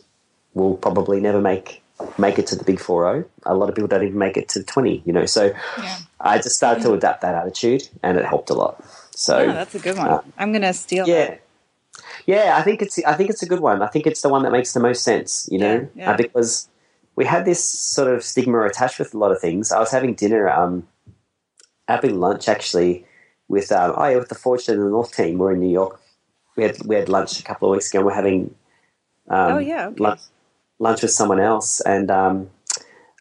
S3: will probably never make make it to the big 40 a lot of people don't even make it to 20 you know so
S2: Yeah.
S3: i just started to adapt that attitude and it helped a lot so
S2: Yeah, that's a good one.
S3: uh,
S2: I'm gonna steal
S3: yeah
S2: that.
S3: yeah i think it's i think it's a good one i think it's the one that makes the most sense you know
S2: Yeah, yeah.
S3: Uh, because we had this sort of stigma attached with a lot of things i was having dinner um having lunch actually with um oh yeah with the fortune and the north team we're in new york we had we had lunch a couple of weeks ago and we're having um
S2: Oh, yeah, okay.
S3: lunch, lunch with someone else and um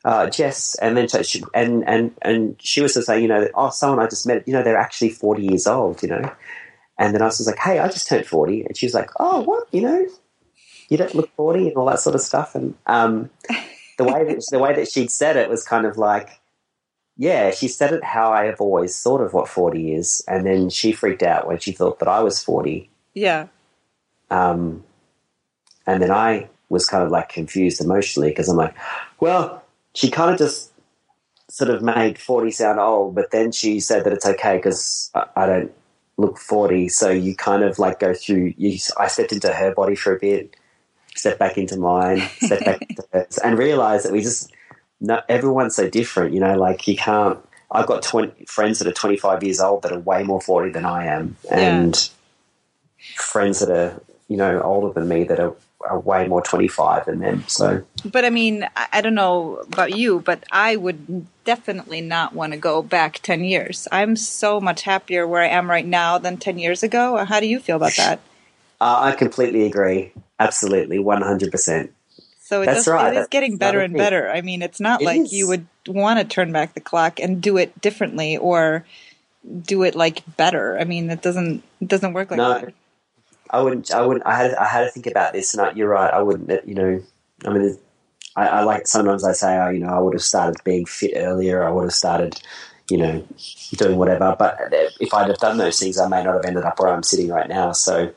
S3: uh, Jess, and then so she, and and and she was just saying, you know, oh, someone I just met, you know, they're actually forty years old, you know, and then I was like, hey, I just turned 40. And she was like, oh, what? You know, you don't look 40 and all that sort of stuff. And um, the, way that, the way that she'd said it was kind of like, yeah, she said it how I have always thought of what 40 is. And then she freaked out when she thought that I was 40.
S2: Yeah.
S3: Um, and then I was kind of like confused emotionally because I'm like, well, she kind of just sort of made 40 sound old, but then she said that it's okay because I, I don't look 40. So you kind of like go through, you, I stepped into her body for a bit, stepped back into mine, stepped back into hers, and realized that we just, no, everyone's so different, you know, like you can't, I've got 20 friends that are 25 years old that are way more 40 than I am. And friends that are, you know, older than me that are, are way more 25 than them. So,
S2: But I mean, I, don't know about you, but I would definitely not want to go back 10 years. I'm so much happier where I am right now than 10 years ago. How do you feel about that?
S3: uh, I completely agree. Absolutely. 100%.
S2: So it
S3: That's
S2: does,
S3: right.
S2: it is getting better and better. I mean, it's not
S3: It
S2: like
S3: is.
S2: you would want to turn back the clock and do it differently or do it like better. I mean, it doesn't it doesn't work like
S3: No.
S2: that.
S3: I wouldn't. I wouldn't. I had. I had to think about this, and I, you're right. I wouldn't. You know, I mean, I, I like sometimes I say, oh, you know, I would have started being fit earlier. I would have started, you know, doing whatever. But if I'd have done those things, I may not have ended up where I'm sitting right now. So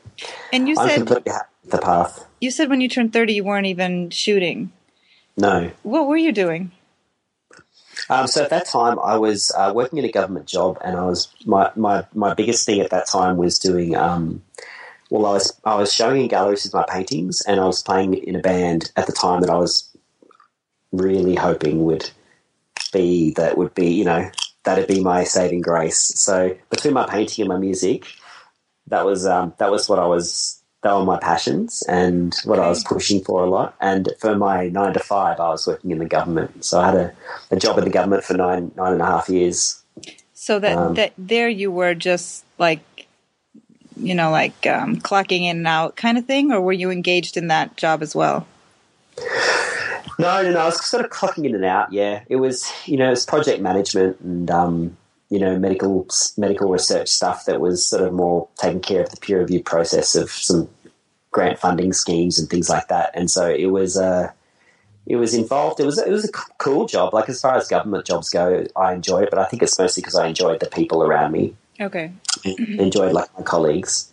S2: And you
S3: I'm
S2: said
S3: completely happy with the path.
S2: you said when you turned 30 you weren't even shooting.
S3: No.
S2: What were you doing?
S3: Um, so at that time, I was uh, working in a government job, and I was my, my, my biggest thing at that time was doing. Um, well, I was I was showing in galleries with my paintings, and I was playing in a band at the time that I was really hoping would be that would be you know that'd be my saving grace. So between my painting and my music, that was um, that was what I was. That were my passions and what I was pushing for a lot. And for my nine to five, I was working in the government. So I had a, a job in the government for nine nine and a half years.
S2: So that
S3: Um,
S2: that there you were just like you know like um, clocking in and out kind of thing, or were you engaged in that job as well?
S3: No, no, no. I was sort of clocking in and out. Yeah, it was you know it's project management and um, you know medical medical research stuff that was sort of more taking care of the peer review process of some grant funding schemes and things like that. And so it was uh, it was involved. It was it was a cool job. Like as far as government jobs go, I enjoy it, but I think it's mostly because I enjoyed the people around me.
S2: Okay.
S3: enjoyed like my colleagues.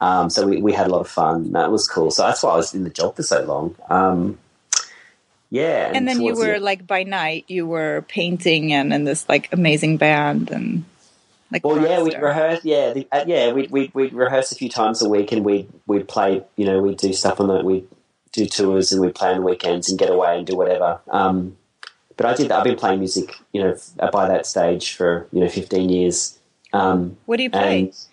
S3: Um, so we, we had a lot of fun. That was cool. So that's why I was in the job for so long. Um, yeah,
S2: And then you
S3: towards the
S2: were like by night you were painting and in this like amazing band and like
S3: Well, yeah, we'd rehearse. Yeah, the, uh, yeah, we'd, we'd we'd rehearse a few times a week, and we'd we'd play. You know, we'd do stuff on the we'd do tours, and we'd play on weekends and get away and do whatever. Um, but I did. I've been playing music, you know, f- by that stage for you know fifteen years. Um,
S2: What do you play?
S3: and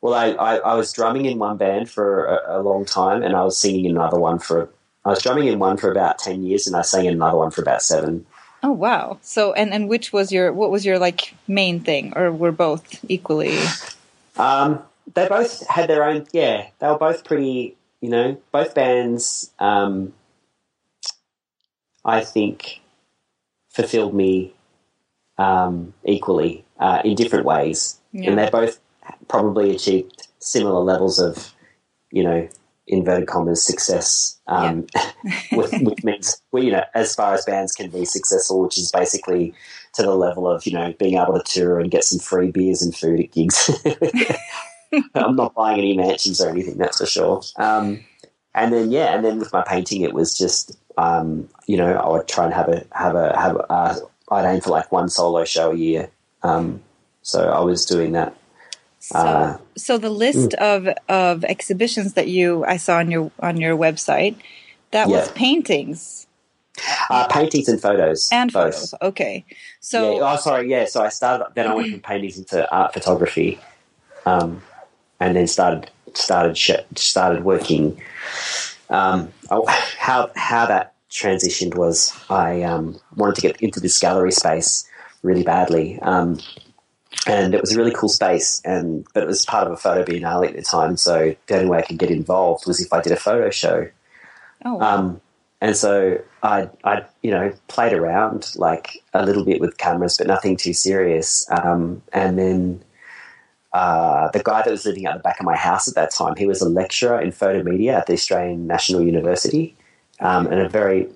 S3: well, I, I, I was drumming in one band for a, a long time, and I was singing in another one for. I was drumming in one for about ten years, and I sang in another one for about seven.
S2: Oh wow! So and and which was your what was your like main thing, or were both equally?
S3: Um, they both had their own. Yeah, they were both pretty. You know, both bands. Um, I think fulfilled me um, equally uh, in different ways,
S2: Yeah.
S3: and they both probably achieved similar levels of, you know, inverted commas success, um, with, which means, well, you know, as far as bands can be successful, which is basically to the level of, you know, being able to tour and get some free beers and food at gigs. I'm not buying any mansions or anything, that's for sure. Um, and then yeah, and then with my painting, it was just um, you know I would try and have a have a have a, uh, I'd aim for like one solo show a year. Um, so I was doing that.
S2: So, uh, so the list mm. of of exhibitions that you I saw on your on your website that yeah. was paintings.
S3: Uh, paintings and photos.
S2: And both. photos. Okay. So
S3: yeah, oh sorry, yeah. So I started then I went from paintings into art photography. Um, and then started started started working. Um, how how that transitioned was I um, wanted to get into this gallery space really badly, um, and it was a really cool space. And but it was part of a photo biennale at the time, so the only way I could get involved was if I did a photo show.
S2: Oh. Wow.
S3: Um, and so I, I, you know, played around like a little bit with cameras, but nothing too serious. Um, and then uh, the guy that was living out the back of my house at that time, he was a lecturer in photo media at the Australian National University um, and a very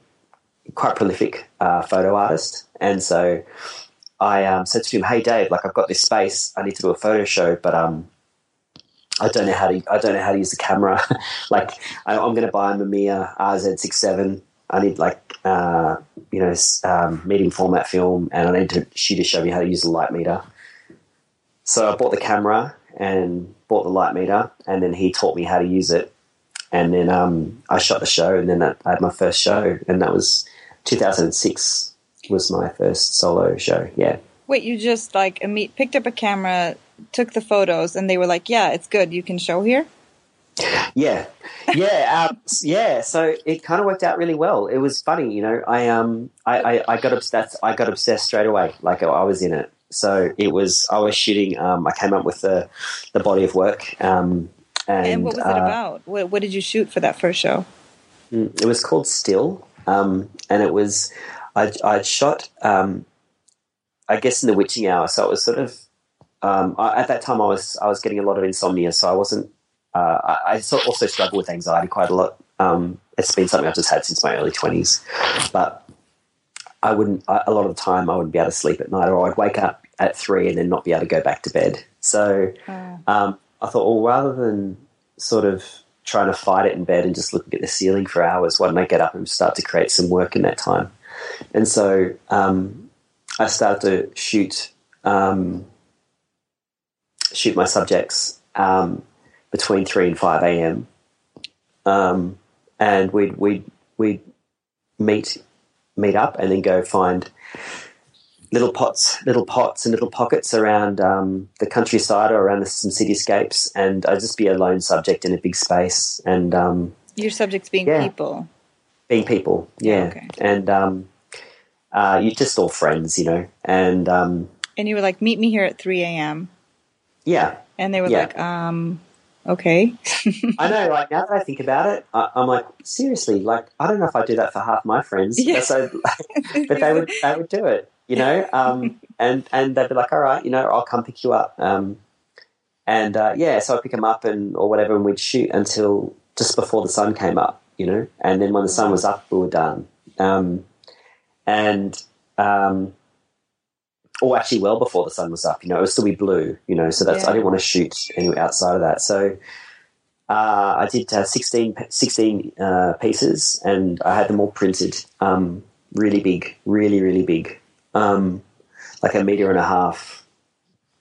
S3: quite prolific uh, photo artist. And so I um, said to him, "Hey, Dave, like I've got this space, I need to do a photo show, but um, I don't know how to I don't know how to use the camera. like I, am going to buy a Mamiya RZ67. I need like uh, you know um, medium format film, and I need to shoot to show me how to use the light meter." So I bought the camera and bought the light meter, and then he taught me how to use it. And then um, I shot the show, and then I had my first show, and that was 2006 was my first solo show. Yeah.
S2: Wait, you just like meet, picked up a camera, took the photos, and they were like, "Yeah, it's good. You can show here."
S3: Yeah, yeah, um, yeah. So it kind of worked out really well. It was funny, you know. I um, I, I, I got obsessed. I got obsessed straight away. Like I was in it. So it was. I was shooting. Um, I came up with the the body of work. Um, and,
S2: and, what was it uh, about? What, what, did you shoot for that first show?
S3: Mm, it was called Still, um, and it was. I I shot. Um, I guess in the witching hour, so it was sort of. Um, I, at that time, I was I was getting a lot of insomnia, so I wasn't. Uh, I, I also struggle with anxiety quite a lot. Um, it's been something I've just had since my early twenties, but I wouldn't. A lot of the time, I wouldn't be able to sleep at night, or I'd wake up at three and then not be able to go back to bed. So oh. um, I thought, well, rather than sort of trying to fight it in bed and just looking at the ceiling for hours, why don't I get up and start to create some work in that time? And so um, I started to shoot um, shoot my subjects um, between three and five a.m. Um, and we'd we'd we'd meet meet up and then go find little pots, little pots and little pockets around um, the countryside or around the, some cityscapes, and I'd just be a lone subject in a big space. And um,
S2: your subjects being yeah, people,
S3: being people, yeah, okay. and um, uh, you're just all friends, you know, and um,
S2: and you were like, meet me here at three a.m.
S3: Yeah,
S2: and they were yeah. like, um, okay.
S3: I know. Like now that I think about it, I, am like, seriously, like I don't know if I do that for half my friends, yeah. so, but they would they would do it you know, um, and and they'd be like, all right, you know, I'll come pick you up, um, and uh, yeah, so I'd pick them up and or whatever, and we'd shoot until just before the sun came up, you know, and then when the sun was up, we were done, um, and um, or actually well before the sun was up, you know, it would still be blue, you know, so that's yeah. I didn't want to shoot anywhere outside of that, so. Uh, I did uh, 16, 16 uh, pieces and I had them all printed um, really big, really, really big um, like a meter and a half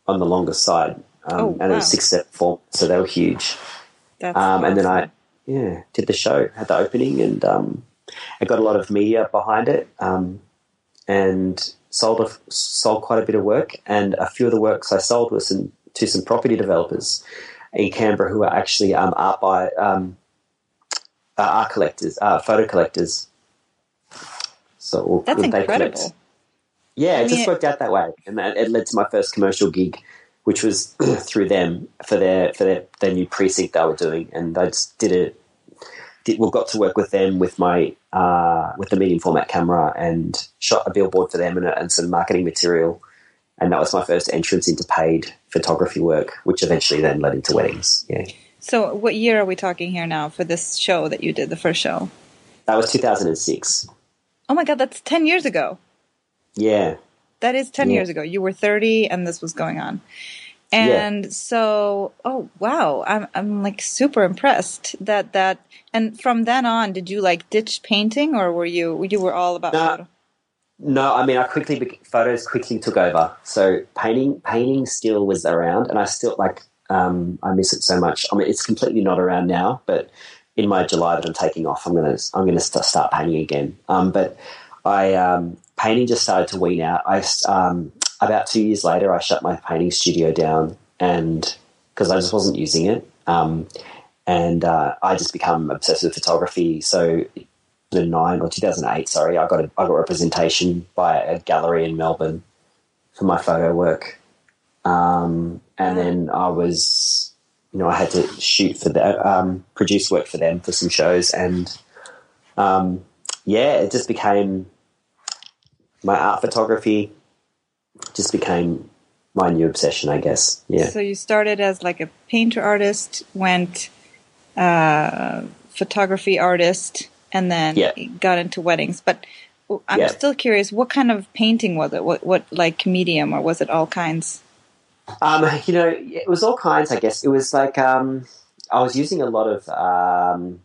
S3: on the longer side, um, oh, and wow. it was six step four, so they were huge. Um, and then I, yeah, did the show, had the opening, and um, I got a lot of media behind it, um, and sold a, sold quite a bit of work. And a few of the works I sold was some, to some property developers in Canberra who are actually um, art by um, uh, art collectors, uh, photo collectors.
S2: So that's incredible. Collect,
S3: yeah, it just worked out that way, and that, it led to my first commercial gig, which was through them for their for their, their new precinct they were doing, and they just did it. Did, we got to work with them with my uh, with the medium format camera and shot a billboard for them and, and some marketing material, and that was my first entrance into paid photography work, which eventually then led into weddings. Yeah,
S2: So, what year are we talking here now for this show that you did, the first show?
S3: that was 2006.
S2: Oh my God, that's 10 years ago.
S3: Yeah,
S2: That is 10
S3: Yeah.
S2: years ago. You were 30 and this was going on.
S3: Yeah.
S2: And so, oh wow, I'm I'm like super impressed that that and from then on did you like ditch painting or were you you were all about
S3: No.
S2: photo?
S3: No, I mean, I quickly photos quickly took over. So painting, painting still was around, and I still like. Um, I miss it so much. I mean, it's completely not around now, but in my July that I'm taking off, I'm gonna I'm gonna st- start painting again. Um, but I um, painting just started to wean out. I um, about two years later, I shut my painting studio down, and because I just wasn't using it, um, and uh, I just become obsessed with photography. So 2009 or 2008, sorry, I got a, I got representation by a gallery in Melbourne for my photo work, um, and then I was, you know, I had to shoot for the um, produce work for them for some shows, and um, yeah, it just became my art photography. Just became my new obsession, I guess. Yeah.
S2: So you started as like a painter artist, went uh, photography artist, and then
S3: Yeah.
S2: got into weddings. But I'm
S3: Yeah.
S2: still curious, what kind of painting was it? What what like medium, or was it all kinds?
S3: Um, you know, it was all kinds. I guess it was like um, I was using a lot of um,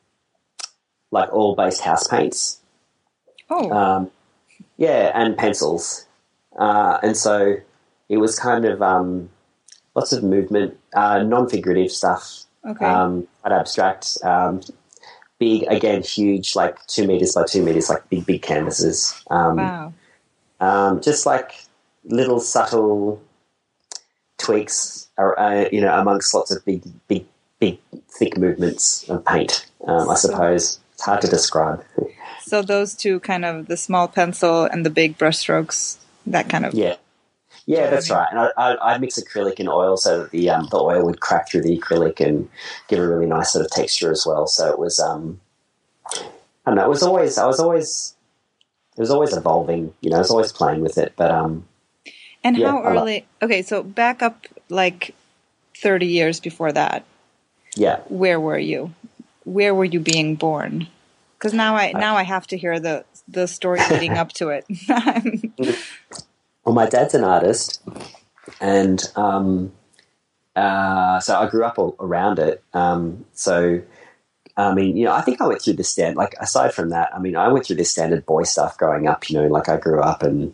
S3: like oil-based house paints.
S2: Oh,
S3: Um, yeah, and pencils, uh, and so it was kind of um, lots of movement, uh, non-figurative stuff,
S2: okay.
S3: um, quite abstract. Um, big, again, huge, like two meters by two meters, like big, big canvases. Um,
S2: wow.
S3: um, just like little subtle tweaks, are, uh, you know, amongst lots of big, big, big, thick movements of paint. Um, I suppose it's hard to describe.
S2: So those two kind of the small pencil and the big brushstrokes, that kind of
S3: Yeah, yeah, that's right. And I, I, I'd mix acrylic and oil so that the um, the oil would crack through the acrylic and give a really nice sort of texture as well. So it was, um, I don't know, it was always, I was always, it was always evolving. You know, I was always playing with it, but um,
S2: And
S3: Yeah,
S2: how early? Okay, so back up like 30 years before that.
S3: yeah.
S2: Where were you? Where were you being born? Because now I now I have to hear the the story leading up to it.
S3: Well, my dad's an artist, and um, uh, so I grew up all around it. Um, so, I mean, you know, I think I went through the stand. Like aside from that, I mean, I went through the standard boy stuff growing up. You know, like I grew up and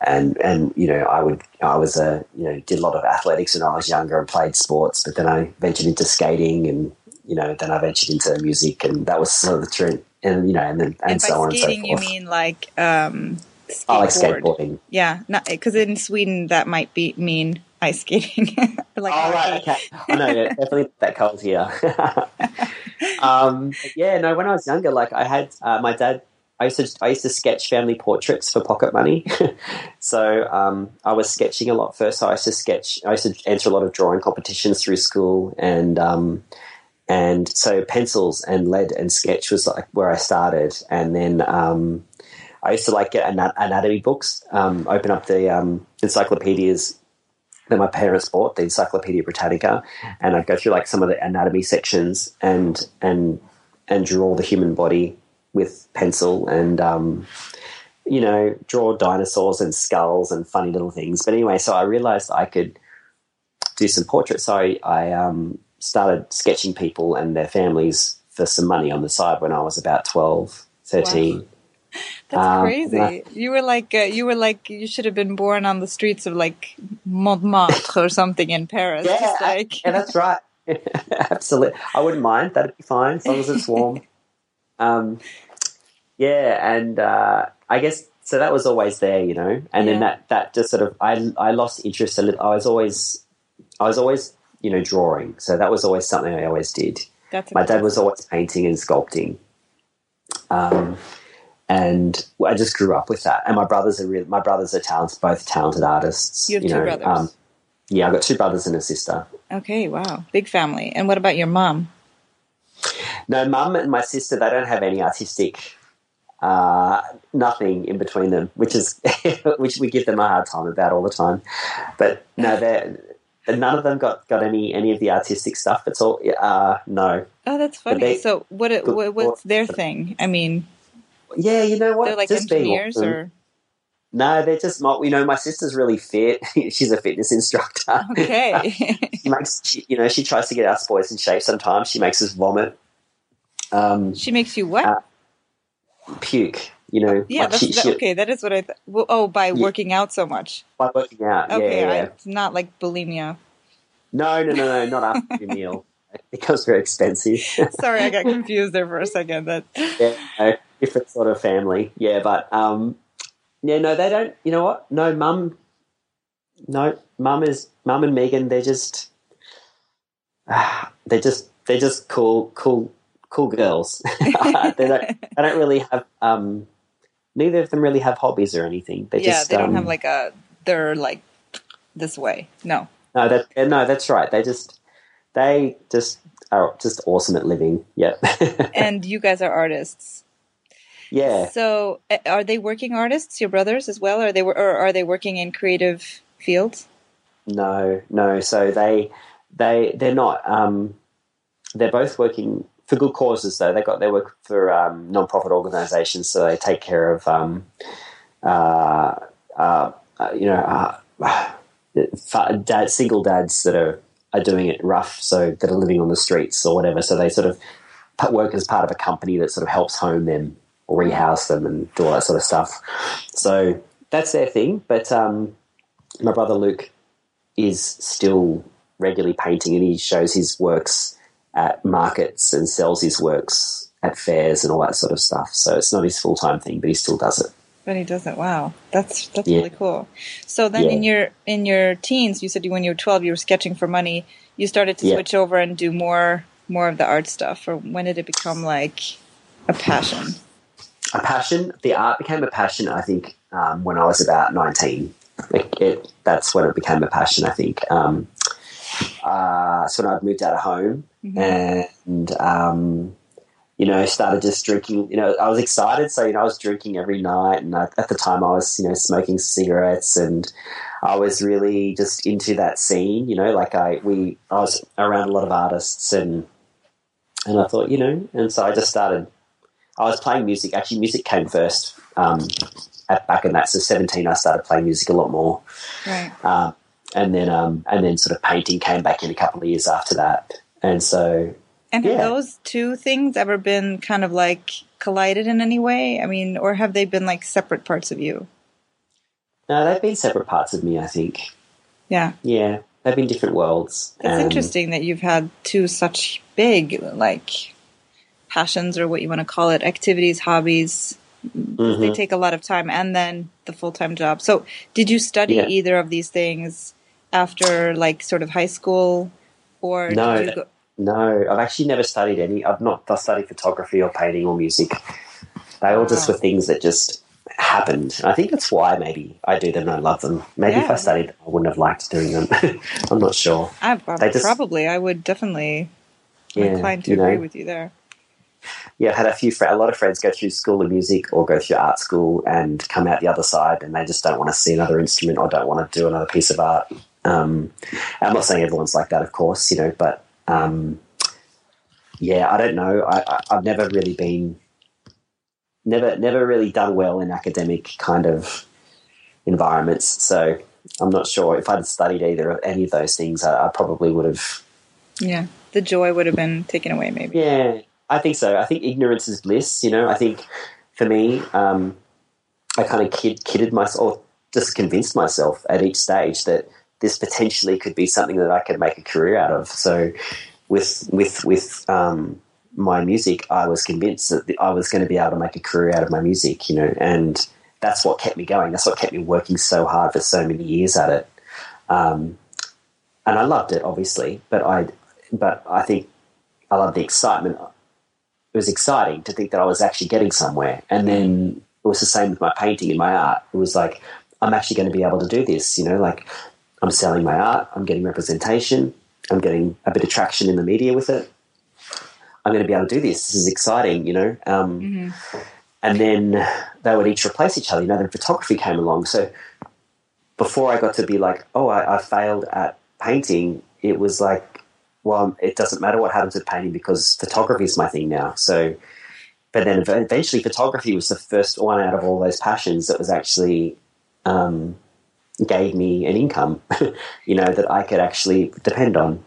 S3: and and you know, I would I was a you know did a lot of athletics when I was younger and played sports, but then I ventured into skating and. You know, then I ventured into music, and that was sort of the trend, and you know, and then and,
S2: and
S3: so on and so
S2: skating, you mean like um, skateboard?
S3: I like skateboarding.
S2: Yeah, because in Sweden that might be mean ice skating. like
S3: oh, right, okay. I know, yeah, definitely that cold here. um, yeah, no, when I was younger, like I had uh, my dad. I used to I used to sketch family portraits for pocket money. so um, I was sketching a lot first. So I used to sketch. I used to enter a lot of drawing competitions through school, and um, and so pencils and lead and sketch was like where I started, and then. Um, I used to like get anatomy books, um, open up the um, encyclopedias that my parents bought, the Encyclopedia Britannica, and I'd go through like some of the anatomy sections and and and draw the human body with pencil and um, you know draw dinosaurs and skulls and funny little things. But anyway, so I realized I could do some portraits. So I, I um, started sketching people and their families for some money on the side when I was about 12, 13.
S2: That's
S3: Um,
S2: crazy.
S3: yeah.
S2: You were like uh, you were like you should have been born on the streets of like Montmartre or something in Paris.
S3: Yeah,
S2: like
S3: yeah, that's right. Absolutely, I wouldn't mind. That'd be fine as long as it's warm. um, yeah, and uh, I guess so. That was always there, you know. And then that that just sort of I I lost interest a little. I was always I was always you know drawing, so that was always something I always did.
S2: that's
S3: My dad was always painting and sculpting. Um, and I just grew up with that. And my brothers are real. My brothers are talented, both talented artists.
S2: You have two
S3: know,
S2: brothers.
S3: Um, yeah, I've got two brothers and a sister.
S2: okay. Wow, big family. And what about your mom?
S3: No, mum and my sister, they don't have any artistic uh, nothing in between them, which is which we give them a hard time about all the time. But no, they're none of them got, got any any of the artistic stuff. It's all uh, no.
S2: Oh, that's funny.
S3: they-
S2: so what, what what's their thing? I mean,
S3: Yeah, you know what?
S2: they're like
S3: Just being
S2: engineers
S3: awesome.
S2: or
S3: no, they're just not. You know, my sister's really fit. She's a fitness instructor.
S2: okay.
S3: she makes she, you know she tries to get us boys in shape. Sometimes she makes us vomit, um,
S2: she makes you what?
S3: Uh, puke. You know,
S2: yeah,
S3: like
S2: that's
S3: she,
S2: that-
S3: she-
S2: okay. That is what I. Th- well, oh, by
S3: Yeah.
S2: working out so much.
S3: by working out.
S2: Okay,
S3: yeah,
S2: I,
S3: yeah.
S2: it's not like bulimia.
S3: No, no, no, no, not after your meal. It becomes very expensive.
S2: Sorry, I got confused there for a second. That
S3: yeah, no, different sort of family. Yeah, but um, yeah, no, they don't. You know what? No, mum. No, mum is mum and Megan. They're just, ah, they're just, they're just cool, cool, cool girls. they don't, they don't really have. Um, neither of them really have hobbies or anything. They
S2: yeah,
S3: just,
S2: they don't
S3: um,
S2: have like a. They're like this way. No.
S3: No, that uh, no, that's right. They just, they just are just awesome at living. Yep.
S2: And you guys are artists.
S3: Yeah.
S2: So, are they working artists? Your brothers as well? Are they or are they working in creative fields?
S3: No, no. So they they they're not. Um, they're both working for good causes, though. They got they work for um, non-profit organisations, so they take care of um, uh, uh, uh, you know uh, dad, single dads that are are doing it rough, so that are living on the streets or whatever. So they sort of work as part of a company that sort of helps home them or rehouse them and do all that sort of stuff. So that's their thing. But um, my brother Luke is still regularly painting and he shows his works at markets and sells his works at fairs and all that sort of stuff. So it's not his full time thing, but he still does it.
S2: But he does it. Wow, that's that's
S3: Yeah.
S2: really cool. So then,
S3: Yeah.
S2: in your in your teens, you said you, when you were twelve, you were sketching for money. You started to
S3: Yeah.
S2: switch over and do more more of the art stuff. Or when did it become like a passion?
S3: A passion, the art became a passion, I think, um, when I was about 19. It, it, that's when it became a passion, I think. Um, uh, so when I'd moved out of home and, um, you know, started just drinking, you know, I was excited. So, you know, I was drinking every night. And I, at the time I was, you know, smoking cigarettes and I was really just into that scene, you know, like I, we, I was around a lot of artists and, and I thought, you know, and so I just started, I was playing music. Actually, music came first um, at, back in that. So, 17, I started playing music a lot more.
S2: Right.
S3: Um, and then, um, and then sort of painting came back in a couple of years after that. And so,
S2: And have
S3: Yeah.
S2: those two things ever been kind of like collided in any way? I mean, or have they been like separate parts of you?
S3: no, they've been separate parts of me, I think.
S2: Yeah.
S3: Yeah, they've been different worlds.
S2: It's
S3: Um,
S2: interesting that you've had two such big like passions or what you want to call it, activities, hobbies.
S3: mhm.
S2: They take a lot of time and then the full-time job. So, did you study
S3: Yeah.
S2: either of these things after like sort of high school or
S3: No,
S2: did you go
S3: No, I've actually never studied any. I've not I studied photography or painting or music. They all just were things that just happened. I think that's why maybe I do them and I love them. Maybe if I studied, I wouldn't have liked doing them. I'm not sure.
S2: I,
S3: They just-
S2: probably I would definitely
S3: Yeah,
S2: inclined to
S3: you know.
S2: agree with you there.
S3: Yeah, I've had a few, a lot of friends go through school of music or go through art school and come out the other side, and they just don't want to see another instrument or don't want to do another piece of art. Um, I'm not saying everyone's like that, of course, you know, but um, yeah, I don't know. I, I've never really been, never, never really done well in academic kind of environments. So I'm not sure if I'd studied either of any of those things, I, I probably would have
S2: Yeah, the joy would have been taken away maybe.
S3: Yeah, I think so. I think ignorance is bliss. You know, I think for me, um, I kind of kid, kidded myself, just convinced myself at each stage that this potentially could be something that I could make a career out of. So, with with with um, my music, I was convinced that I was going to be able to make a career out of my music. You know, and that's what kept me going. That's what kept me working so hard for so many years at it. Um, and I loved it, obviously, but I, but I think I loved the excitement. It was exciting to think that I was actually getting somewhere. And then it was the same with my painting and my art. It was like, I'm actually going to be able to do this, you know, like I'm selling my art, I'm getting representation, I'm getting a bit of traction in the media with it. I'm going to be able to do this. This is exciting, you know. Um, and then they would each replace each other. You know, then photography came along. So before I got to be like, oh, I, I failed at painting, it was like, well, it doesn't matter what happens with painting because photography is my thing now. So, but then eventually, photography was the first one out of all those passions that was actually um, gave me an income, you know, that I could actually depend on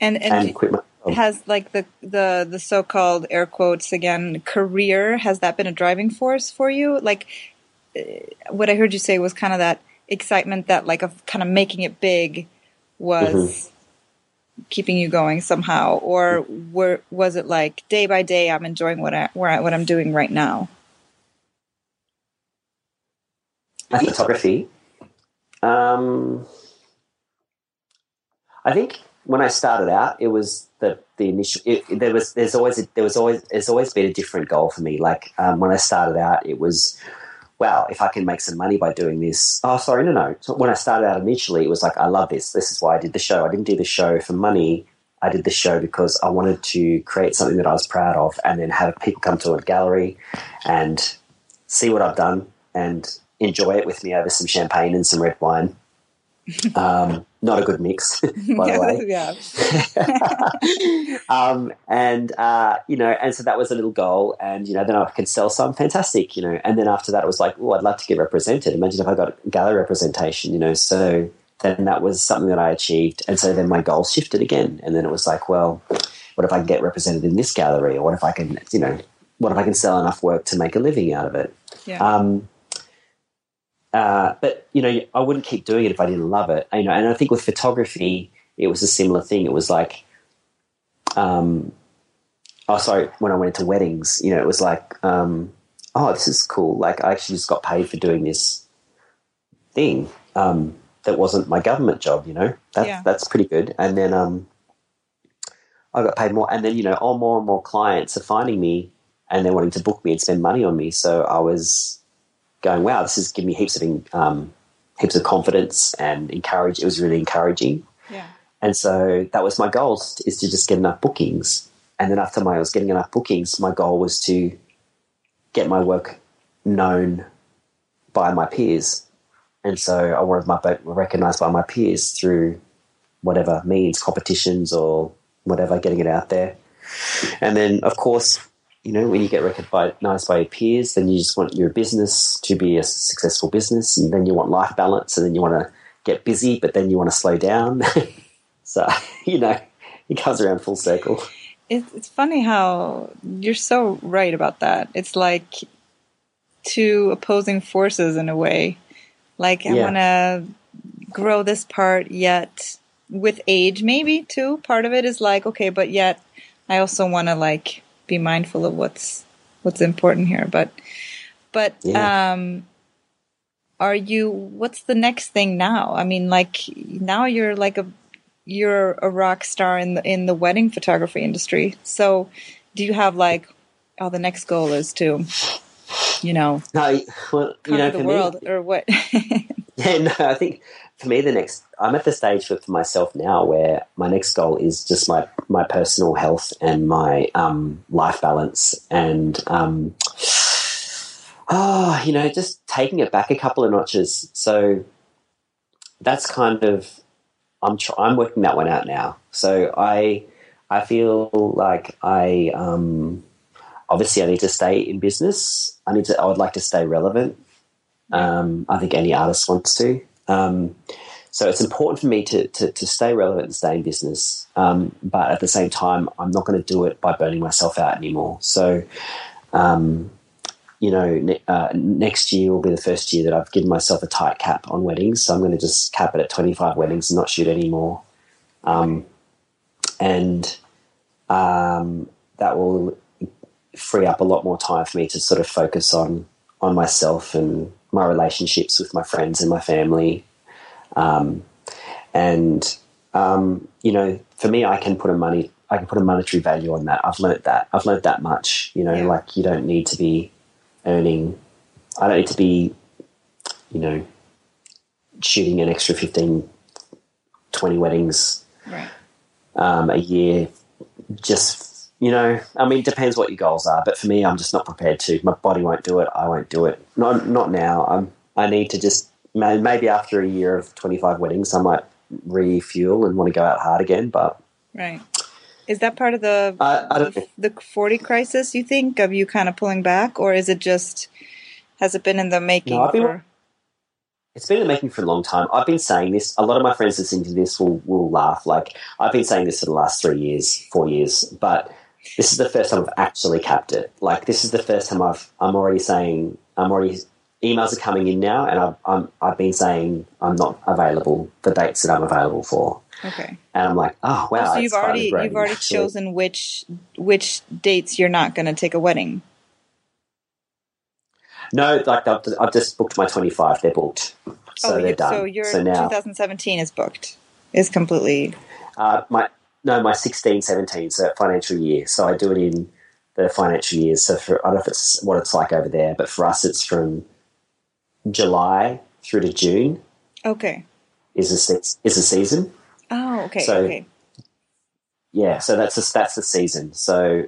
S2: And and,
S3: and quit my job.
S2: has like the the the so-called air quotes again career has that been a driving force for you? Like uh, what I heard you say was kind of that excitement that like of kind of making it big was keeping you going somehow or were was it like day by day I'm enjoying what I, where I what I'm doing right now?
S3: Photography. Um, I think when I started out, it was the the initial. It, there was there's always a, there was always there's always been a different goal for me. Like um, when I started out, it was wow, if I can make some money by doing this. Oh, sorry, no, no. So when I started out initially, it was like I love this. This is why I did the show. I didn't do the show for money. I did the show because I wanted to create something that I was proud of, and then have people come to a gallery and see what I've done and enjoy it with me over some champagne and some red wine. Um, not a good mix, by the way.
S2: yeah.
S3: um, and uh, you know, and so that was a little goal, and you know, then I could sell some, fantastic, you know. And then after that, it was like, oh, I'd love to get represented. Imagine if I got gallery representation, you know. So then that was something that I achieved, and so then my goals shifted again, and then it was like, well, what if I can get represented in this gallery, or what if I can, you know, what if I can sell enough work to make a living out of it?
S2: Yeah.
S3: Um, uh, but you know, I wouldn't keep doing it if I didn't love it. You know, and I think with photography, it was a similar thing. It was like, um, oh, sorry, when I went into weddings, you know, it was like, um, oh, this is cool. Like, I actually just got paid for doing this thing um, that wasn't my government job. You know, that's
S2: Yeah.
S3: that's pretty good. And then um, I got paid more, and then you know, all more and more clients are finding me, and they're wanting to book me and spend money on me. So I was going, wow, this is giving me heaps of um, heaps of confidence and encourage. It was really encouraging,
S2: yeah.
S3: and so that was my goal is to just get enough bookings. And then after my, I was getting enough bookings, my goal was to get my work known by my peers, and so I wanted my boat recognised by my peers through whatever means, competitions or whatever, getting it out there. And then, of course, you know, when you get recognised by your peers, then you just want your business to be a successful business, and then you want life balance, and then you want to get busy, but then you want to slow down. so, you know, it comes around full circle.
S2: It's it's funny how you're so right about that. It's like two opposing forces in a way. Like I
S3: Yeah.
S2: want to grow this part, yet with age, maybe too. Part of it is like okay, but yet I also want to like be mindful of what's what's important here. But but
S3: Yeah.
S2: um, are you? What's the next thing now? I mean, like now you're like a you're a rock star in the in the wedding photography industry. So, do you have like, oh, the next goal is to, you know,
S3: No, well, you know,
S2: the world
S3: me,
S2: or what?
S3: Yeah, no, I think for me the next I'm at the stage for, for myself now where my next goal is just my my personal health and my um, life balance and um, oh, you know, just taking it back a couple of notches. So that's kind of I'm tr- I'm working that one out now. So I I feel like I um, obviously I need to stay in business. I need to I would like to stay relevant. Um, I think any artist wants to. Um, so it's important for me to, to, to stay relevant and stay in business. Um, but at the same time, I'm not going to do it by burning myself out anymore. So, um, you know, ne- uh, next year will be the first year that I've given myself a tight cap on weddings. So I'm going to just cap it at 25 weddings and not shoot anymore. Um, and um, that will free up a lot more time for me to sort of focus on on myself and my relationships with my friends and my family. Um, and um, you know, for me, I can put a money, I can put a monetary value on that. I've learnt that. I've learnt that much. You know,
S2: Yeah.
S3: like you don't need to be earning. I don't need to be, you know, shooting an extra 15, 20 weddings
S2: right.
S3: um, a year just you know, I mean, it depends what your goals are. But for me, I'm just not prepared to. My body won't do it. I won't do it. Not not now. I'm. I need to just maybe after a year of 25 weddings, I might refuel and want to go out hard again. But
S2: right. Is that part of the the, the 40 crisis, you think, of you kind of pulling back? Or is it just, has it been in the making
S3: No, been-
S2: for.
S3: It's been in the making for a long time. I've been saying this. A lot of my friends listening to this will, will laugh. Like, I've been saying this for the last three years, four years, but this is the first time I've actually capped it. Like, this is the first time I've, I'm already saying, I'm already, emails are coming in now, and I've, I'm, I've been saying I'm not available for dates that I'm available for.
S2: Okay.
S3: And I'm like, oh, wow.
S2: so you've already you've already
S3: actually.
S2: chosen which which dates you're not going to take a wedding.
S3: No, like, I've, I've just booked my 25. They're booked. So
S2: oh,
S3: they're done.
S2: so your
S3: so now,
S2: 2017 is booked. Is completely
S3: Uh, my no, my 16, 17, so financial year. So I do it in the financial year. So for I don't know if it's what it's like over there, but for us, it's from July through to June
S2: okay.
S3: is a is a season.
S2: Oh, okay,
S3: So-
S2: okay.
S3: Yeah, so that's a, that's the season. So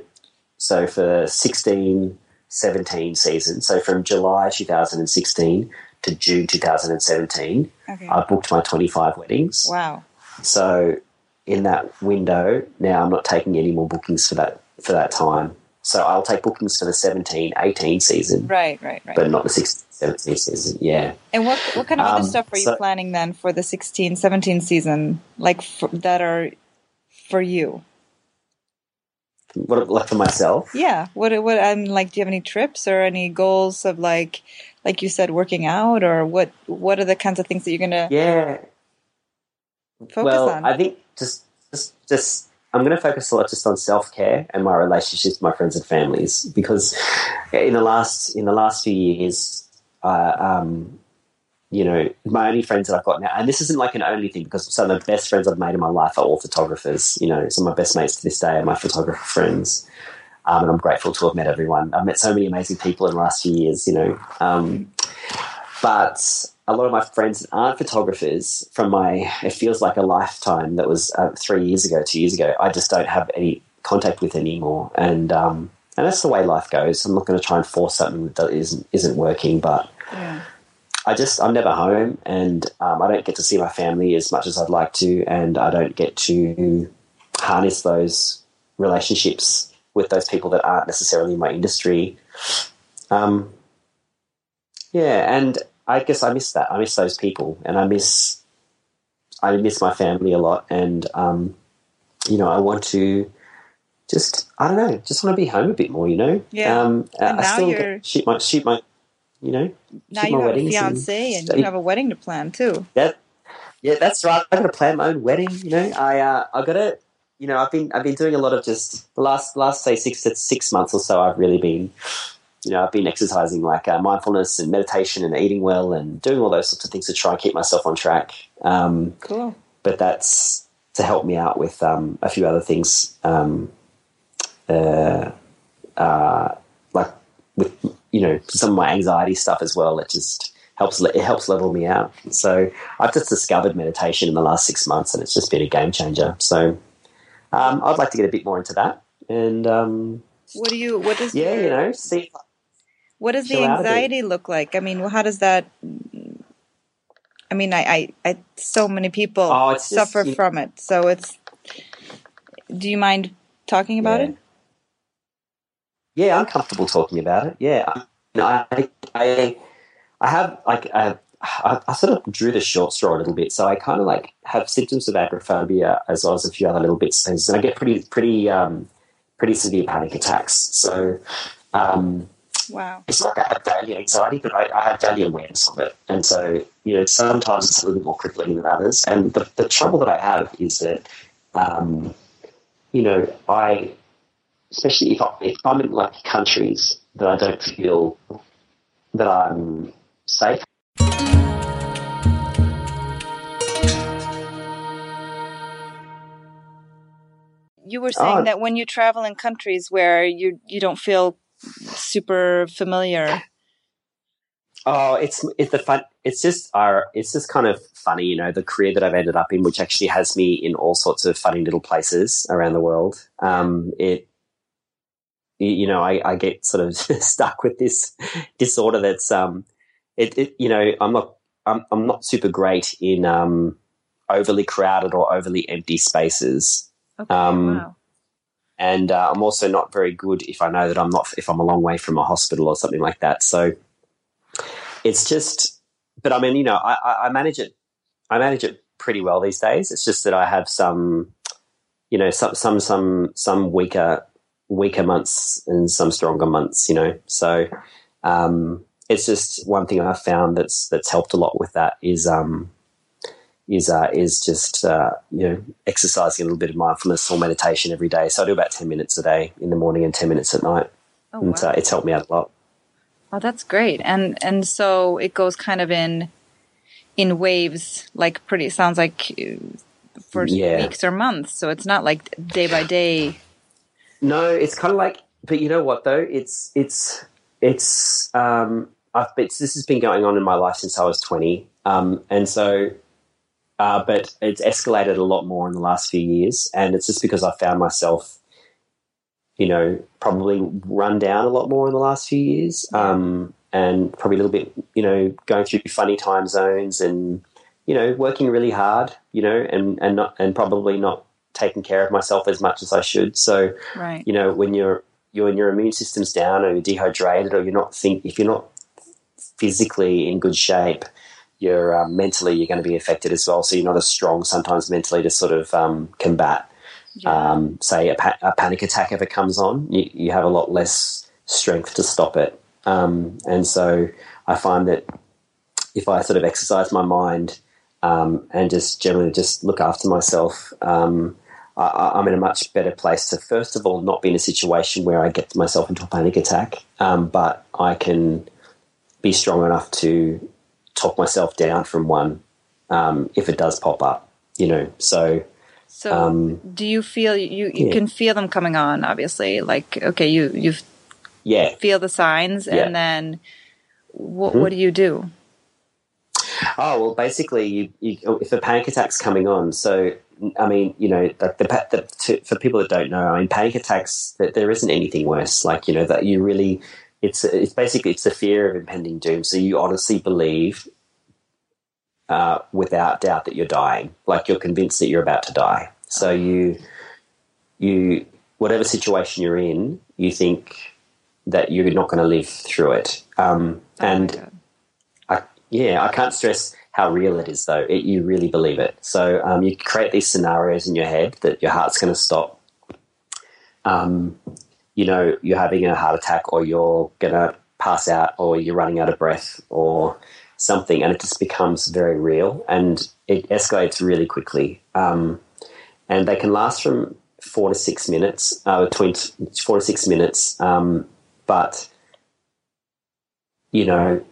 S3: so for 16, 17 season, so from July 2016 to June 2017,
S2: Okay.
S3: I booked my 25 weddings.
S2: wow.
S3: So in that window, now I'm not taking any more bookings for that for that time. So I'll take bookings for the 17, 18 season,
S2: Right, right, right.
S3: but not the 16, 17 season. Yeah.
S2: and what what kind of other
S3: Um,
S2: stuff are you
S3: so-
S2: planning then for the 16, 17 season? Like for, that are for you?
S3: What like for myself?
S2: Yeah. What what I'm like do you have any trips or any goals of like like you said working out or what what are the kinds of things that you're going to
S3: Yeah.
S2: Focus
S3: well,
S2: on?
S3: I think just just just I'm going to focus a lot just on self care and my relationships with my friends and families because in the last in the last few years, uh, um, you know, my only friends that I've got now, and this isn't like an only thing because some of the best friends I've made in my life are all photographers. You know, some of my best mates to this day are my photographer friends. Um, and I'm grateful to have met everyone. I've met so many amazing people in the last few years, you know. Um, but a lot of my friends that aren't photographers from my, it feels like a lifetime that was uh, three years ago, two years ago, I just don't have any contact with anymore. And, um, and that's the way life goes. I'm not going to try and force something that isn't, isn't working, but
S2: yeah.
S3: I just I'm never home, and um, I don't get to see my family as much as I'd like to, and I don't get to harness those relationships with those people that aren't necessarily in my industry. Um, yeah, and I guess I miss that. I miss those people, and I miss I miss my family a lot, and um, you know I want to. Just I don't know. Just want to be home a bit more, you know.
S2: Yeah.
S3: Um,
S2: And
S3: I
S2: now
S3: still
S2: you're-
S3: get, shoot my shoot my, you know,
S2: Now
S3: shoot
S2: you
S3: my
S2: have a
S3: weddings and
S2: fiance and you have a wedding to plan too.
S3: that, yeah, that's right. I got to plan my own wedding. You know, I uh, I got to, you know, I've been I've been doing a lot of just the last last say six to six months or so. I've really been, you know, I've been exercising like uh, mindfulness and meditation and eating well and doing all those sorts of things to try and keep myself on track. Um,
S2: Cool.
S3: but that's to help me out with um, a few other things, um, uh, uh, like with you know some of my anxiety stuff as well. It just helps it helps level me out. So I've just discovered meditation in the last six months, and it's just been a game changer. So um, I'd like to get a bit more into that, and um,
S2: What do you? What does?
S3: yeah,
S2: your-
S3: you know, see.
S2: What does the
S3: out
S2: anxiety look like? I mean, how does that? I mean, I, I, I so many people
S3: Oh, just,
S2: suffer
S3: you-
S2: from it. So it's. Do you mind talking about
S3: Yeah.
S2: it?
S3: Yeah, I'm comfortable talking about it. Yeah, I, I, I, I have like I, I, I sort of drew the short straw a little bit. So I kind of like have symptoms of agoraphobia as well as a few other little bits, and I get pretty, pretty, um, pretty severe panic attacks. So um,
S2: Wow.
S3: it's not that I have daily anxiety, but I, I have daily awareness of it. And so, you know, sometimes it's a little bit more crippling than others. And the, the trouble that I have is that, um, you know, I, especially if, I, if I'm in like countries that I don't feel that I'm safe.
S2: You were saying
S3: Oh.
S2: that when you travel in countries where you you don't feel super familiar.
S3: Oh, it's it's the fun. It's just our. It's just kind of funny, you know, the career that I've ended up in, which actually has me in all sorts of funny little places around the world. Um, it you, you know, I, I get sort of stuck with this disorder that's um, it, it you know, I'm not I'm I'm not super great in um overly crowded or overly empty spaces.
S2: Okay.
S3: Um,
S2: wow.
S3: And uh, I'm also not very good if I know that I'm not if I'm a long way from a hospital or something like that. So it's just, but I mean, you know, I, I, manage it. I manage it pretty well these days. It's just that I have some, you know, some some some some weaker weaker months and some stronger months. You know, so um, it's just one thing I've found that's that's helped a lot with that is um, is uh, is just uh, you know exercising a little bit of mindfulness or meditation every day. So I do about ten minutes a day in the morning and ten minutes at night,
S2: Oh,
S3: and
S2: wow.
S3: uh, it's helped me out a lot.
S2: Oh, that's great. And and so it goes kind of in in waves, like pretty sounds like uh, for
S3: Yeah.
S2: weeks or months. So it's not like day by day.
S3: No, it's kind of like, but you know what though? It's it's it's um, I've been, this has been going on in my life since I was twenty, um, and so. Uh, but it's escalated a lot more in the last few years, and it's just because I found myself, you know, probably run down a lot more in the last few years, um, and probably a little bit, you know, going through funny time zones and you know working really hard, you know, and and not and probably not taking care of myself as much as I should. So
S2: Right.
S3: you know when you're you're when your immune system's down or you're dehydrated or you're not think if you're not physically in good shape you're um, mentally you're going to be affected as well so you're not as strong sometimes mentally to sort of um, combat
S2: Yeah.
S3: um, say a, pa- a panic attack ever comes on you, you have a lot less strength to stop it um, and so I find that if I sort of exercise my mind um, and just generally just look after myself um, I- I, I'm in a much better place to, first of all, not be in a situation where I get myself into a panic attack, um, but I can be strong enough to talk myself down from one um, if it does pop up, you know. So,
S2: So
S3: um,
S2: do you feel you you
S3: yeah.
S2: can feel them coming on? Obviously, like okay, you you
S3: yeah.
S2: feel the signs,
S3: Yeah.
S2: and then what
S3: Mhm.
S2: what do you do?
S3: Oh well, basically, you, you, if a panic attack's coming on, so I mean, you know, the, the, the to, for people that don't know, I mean, panic attacks. That there isn't anything worse. Like you know that you really, it's it's basically it's the fear of impending doom. So you honestly believe, uh, without doubt, that you're dying. Like you're convinced that you're about to die. So you, you whatever situation you're in, you think that you're not going to live through it. Um,
S2: Oh
S3: and. I, yeah, I can't stress how real it is, though. It, you really believe it. So um, you create these scenarios in your head that your heart's going to stop. Um, you know, you're having a heart attack, or you're going to pass out, or you're running out of breath, or something, and it just becomes very real, and it escalates really quickly. Um, and they can last from four to six minutes, uh, between four to six minutes, um, but you know,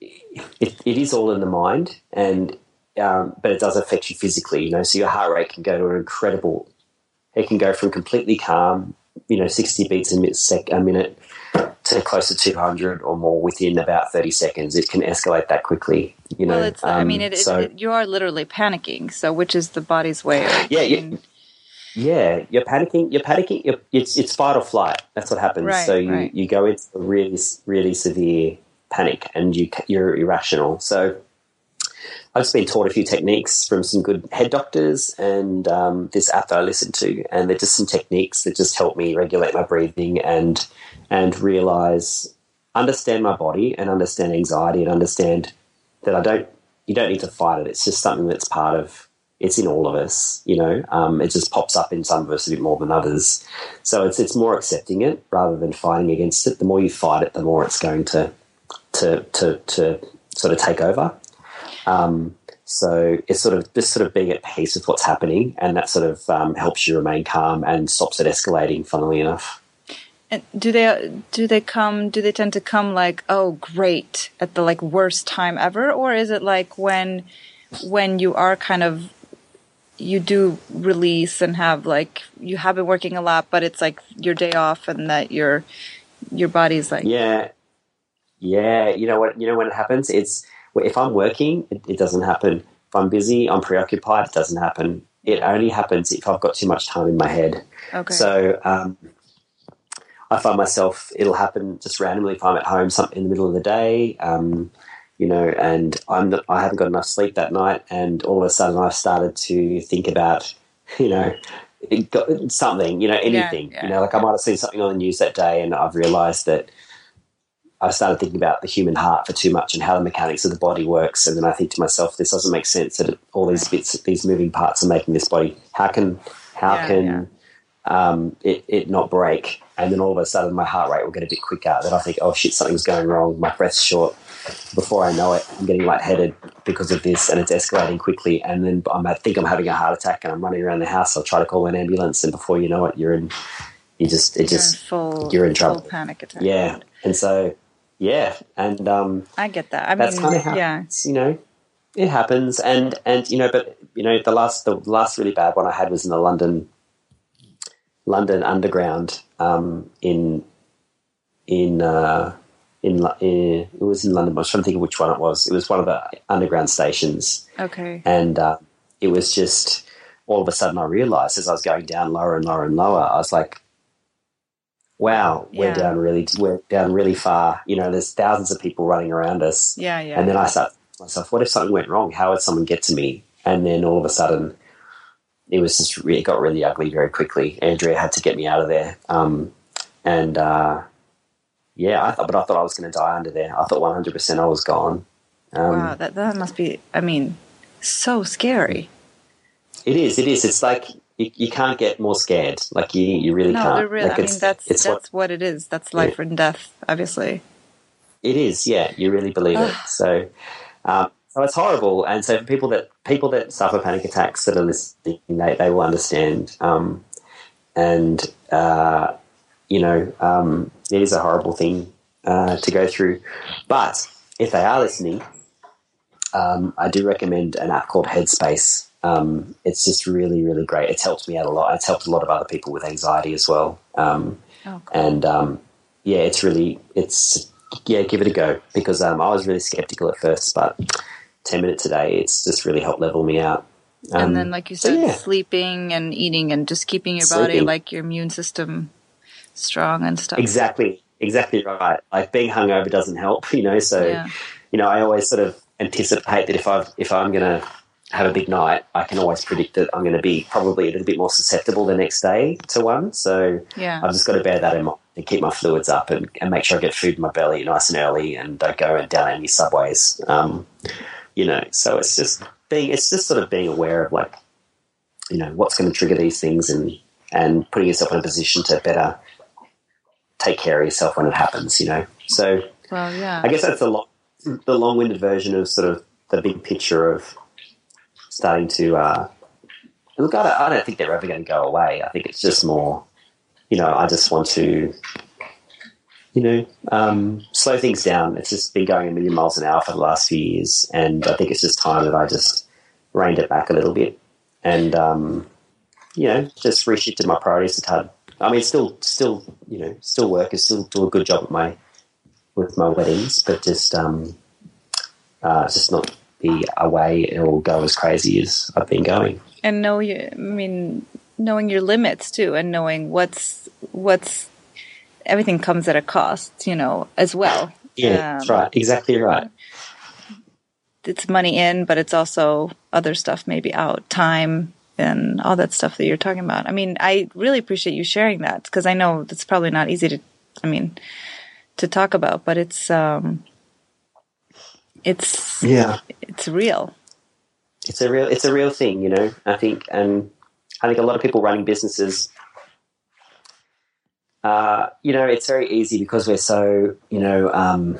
S3: it, it is all in the mind, and um, but it does affect you physically. You know, so your heart rate can go to an incredible. It can go from completely calm, you know, sixty beats a minute, sec, a minute, to close to two hundred or more within about thirty seconds. It can escalate that quickly. You know,
S2: well, it's I
S3: Um,
S2: mean, it, it,
S3: so
S2: it- you are literally panicking. So which is the body's way? Of,
S3: Yeah, yeah.
S2: mean,
S3: yeah, you're panicking. You're panicking. You're, it's it's fight or flight. That's what happens.
S2: Right,
S3: so you,
S2: right.
S3: you go into a really really severe panic, and you you're irrational. So I've just been taught a few techniques from some good head doctors and um, this app that I listen to, and they're just some techniques that just help me regulate my breathing and and realize, understand my body and understand anxiety and understand that I don't. You don't need to fight it. It's just something that's part of. It's in all of us, you know. Um, it just pops up in some of us a bit more than others. So it's it's more accepting it rather than fighting against it. The more you fight it, the more it's going to to to, to sort of take over. Um, so it's sort of just sort of being at peace with what's happening, and that sort of um, helps you remain calm and stops it escalating. Funnily enough,
S2: and do they do they come? Do they tend to come like, oh, great, at the like worst time ever, or is it like when when you are kind of you do release and have like you have been working a lot, but it's like your day off, and that your your body's like,
S3: yeah, yeah. You know what? You know when it happens, it's if I'm working, it, it doesn't happen. If I'm busy, I'm preoccupied, it doesn't happen. It only happens if I've got too much time in my head.
S2: okay,
S3: So um, I find myself, it'll happen just randomly if I'm at home some, in the middle of the day, um, you know, and I'm not, I haven't got enough sleep that night, and all of a sudden I've started to think about, you know, it got- something, you know, anything,
S2: yeah.
S3: you know, like I might have seen something on the news that day, and I've realised that I started thinking about the human heart for too much and how the mechanics of the body works, and then I think to myself, this doesn't make sense that all these bits, these moving parts are making this body. How can how
S2: Yeah,
S3: can
S2: yeah.
S3: Um, it, it not break? And then all of a sudden, my heart rate will get a bit quicker. Then I think, oh shit, something's going wrong. My breath's short. Before I know it, I'm getting lightheaded because of this, and it's escalating quickly. And then I'm, I think I'm having a heart attack, and I'm running around the house. I'll try to call an ambulance, and before you know it, you're in. You just it
S2: You're in
S3: just
S2: full,
S3: you're in
S2: full
S3: trouble.
S2: panic attack.
S3: yeah. And so yeah, and um,
S2: I get that. I
S3: that's
S2: mean,
S3: kind of how
S2: yeah,
S3: you know it happens. And and you know but you know the last the last really bad one i had was in the london london underground um in in uh in, in it was in london i was trying to think of which one it was. It was one of the underground stations.
S2: Okay,
S3: and uh, it was just all of a sudden I realized as I was going down lower and lower and lower, I was like, "Wow, we're
S2: Yeah.
S3: down really, we're down really far." You know, there's thousands of people running around us,
S2: yeah, yeah.
S3: and then I start to myself, "What if something went wrong? How would someone get to me?" And then all of a sudden, it was just it got really ugly very quickly. Andrea had to get me out of there, um, and uh, yeah, I thought, but I thought I was going to die under there. I thought 100 percent I was gone. Um,
S2: wow, that that must be. I mean, so scary.
S3: It is. It is. It's like you, you can't get more scared. Like you, you really
S2: No,
S3: can't.
S2: really.
S3: Like
S2: I
S3: it's,
S2: mean, that's that's
S3: what
S2: what, it is. That's life and death, obviously.
S3: it is. Yeah, you really believe it. So, um, so it's horrible. And so for people that people that suffer panic attacks that are listening, they they will understand. Um, and uh, you know, um, it is a horrible thing uh, to go through. But if they are listening, um, I do recommend an app called Headspace. Um, it's just really, really great. It's helped me out a lot. It's helped a lot of other people with anxiety as well. Um,
S2: Oh, cool.
S3: and um, yeah, it's really, it's yeah, give it a go because um, I was really skeptical at first, but ten minutes a day, it's just really helped level me out. Um,
S2: and then, like you
S3: so
S2: said,
S3: yeah.
S2: sleeping and eating and just keeping your body, like your immune system, strong and stuff.
S3: Exactly, exactly right. Like being hungover doesn't help, you know. So,
S2: Yeah.
S3: you know, I always sort of anticipate that if I've, if I'm going to have a big night, I can always predict that I'm going to be probably a little bit more susceptible the next day to one. So,
S2: Yeah.
S3: I've just got to bear that in mind and keep my fluids up and, and make sure I get food in my belly nice and early and don't go and down any subways. Um, you know, so it's just being it's just sort of being aware of like, you know, what's going to trigger these things and and putting yourself in a position to better take care of yourself when it happens. You know, so
S2: Well, yeah.
S3: I guess that's the long, the long-winded version of sort of the big picture of starting to. Uh, look, I don't, I don't think they're ever going to go away. I think it's just more, you know, I just want to, you know, um, slow things down. It's just been going a million miles an hour for the last few years, and I think it's just time that I just reined it back a little bit, and um, you know, just reshifted my priorities a tad. I mean, still, still, you know, still work and still do a good job at my with my weddings, but just um, uh, just not away or go as crazy as I've been going.
S2: and know you i mean knowing your limits too and knowing what's what's everything comes at a cost you know as well
S3: Yeah,
S2: Um,
S3: that's right. Exactly right.
S2: it's money in but it's also other stuff maybe out time and all that stuff that you're talking about i mean i really appreciate you sharing that because i know that's probably not easy to i mean to talk about but it's um it's
S3: Yeah,
S2: it's real
S3: it's a real it's a real thing, you know. I think, and I think a lot of people running businesses, uh, you know, it's very easy because we're so you know um,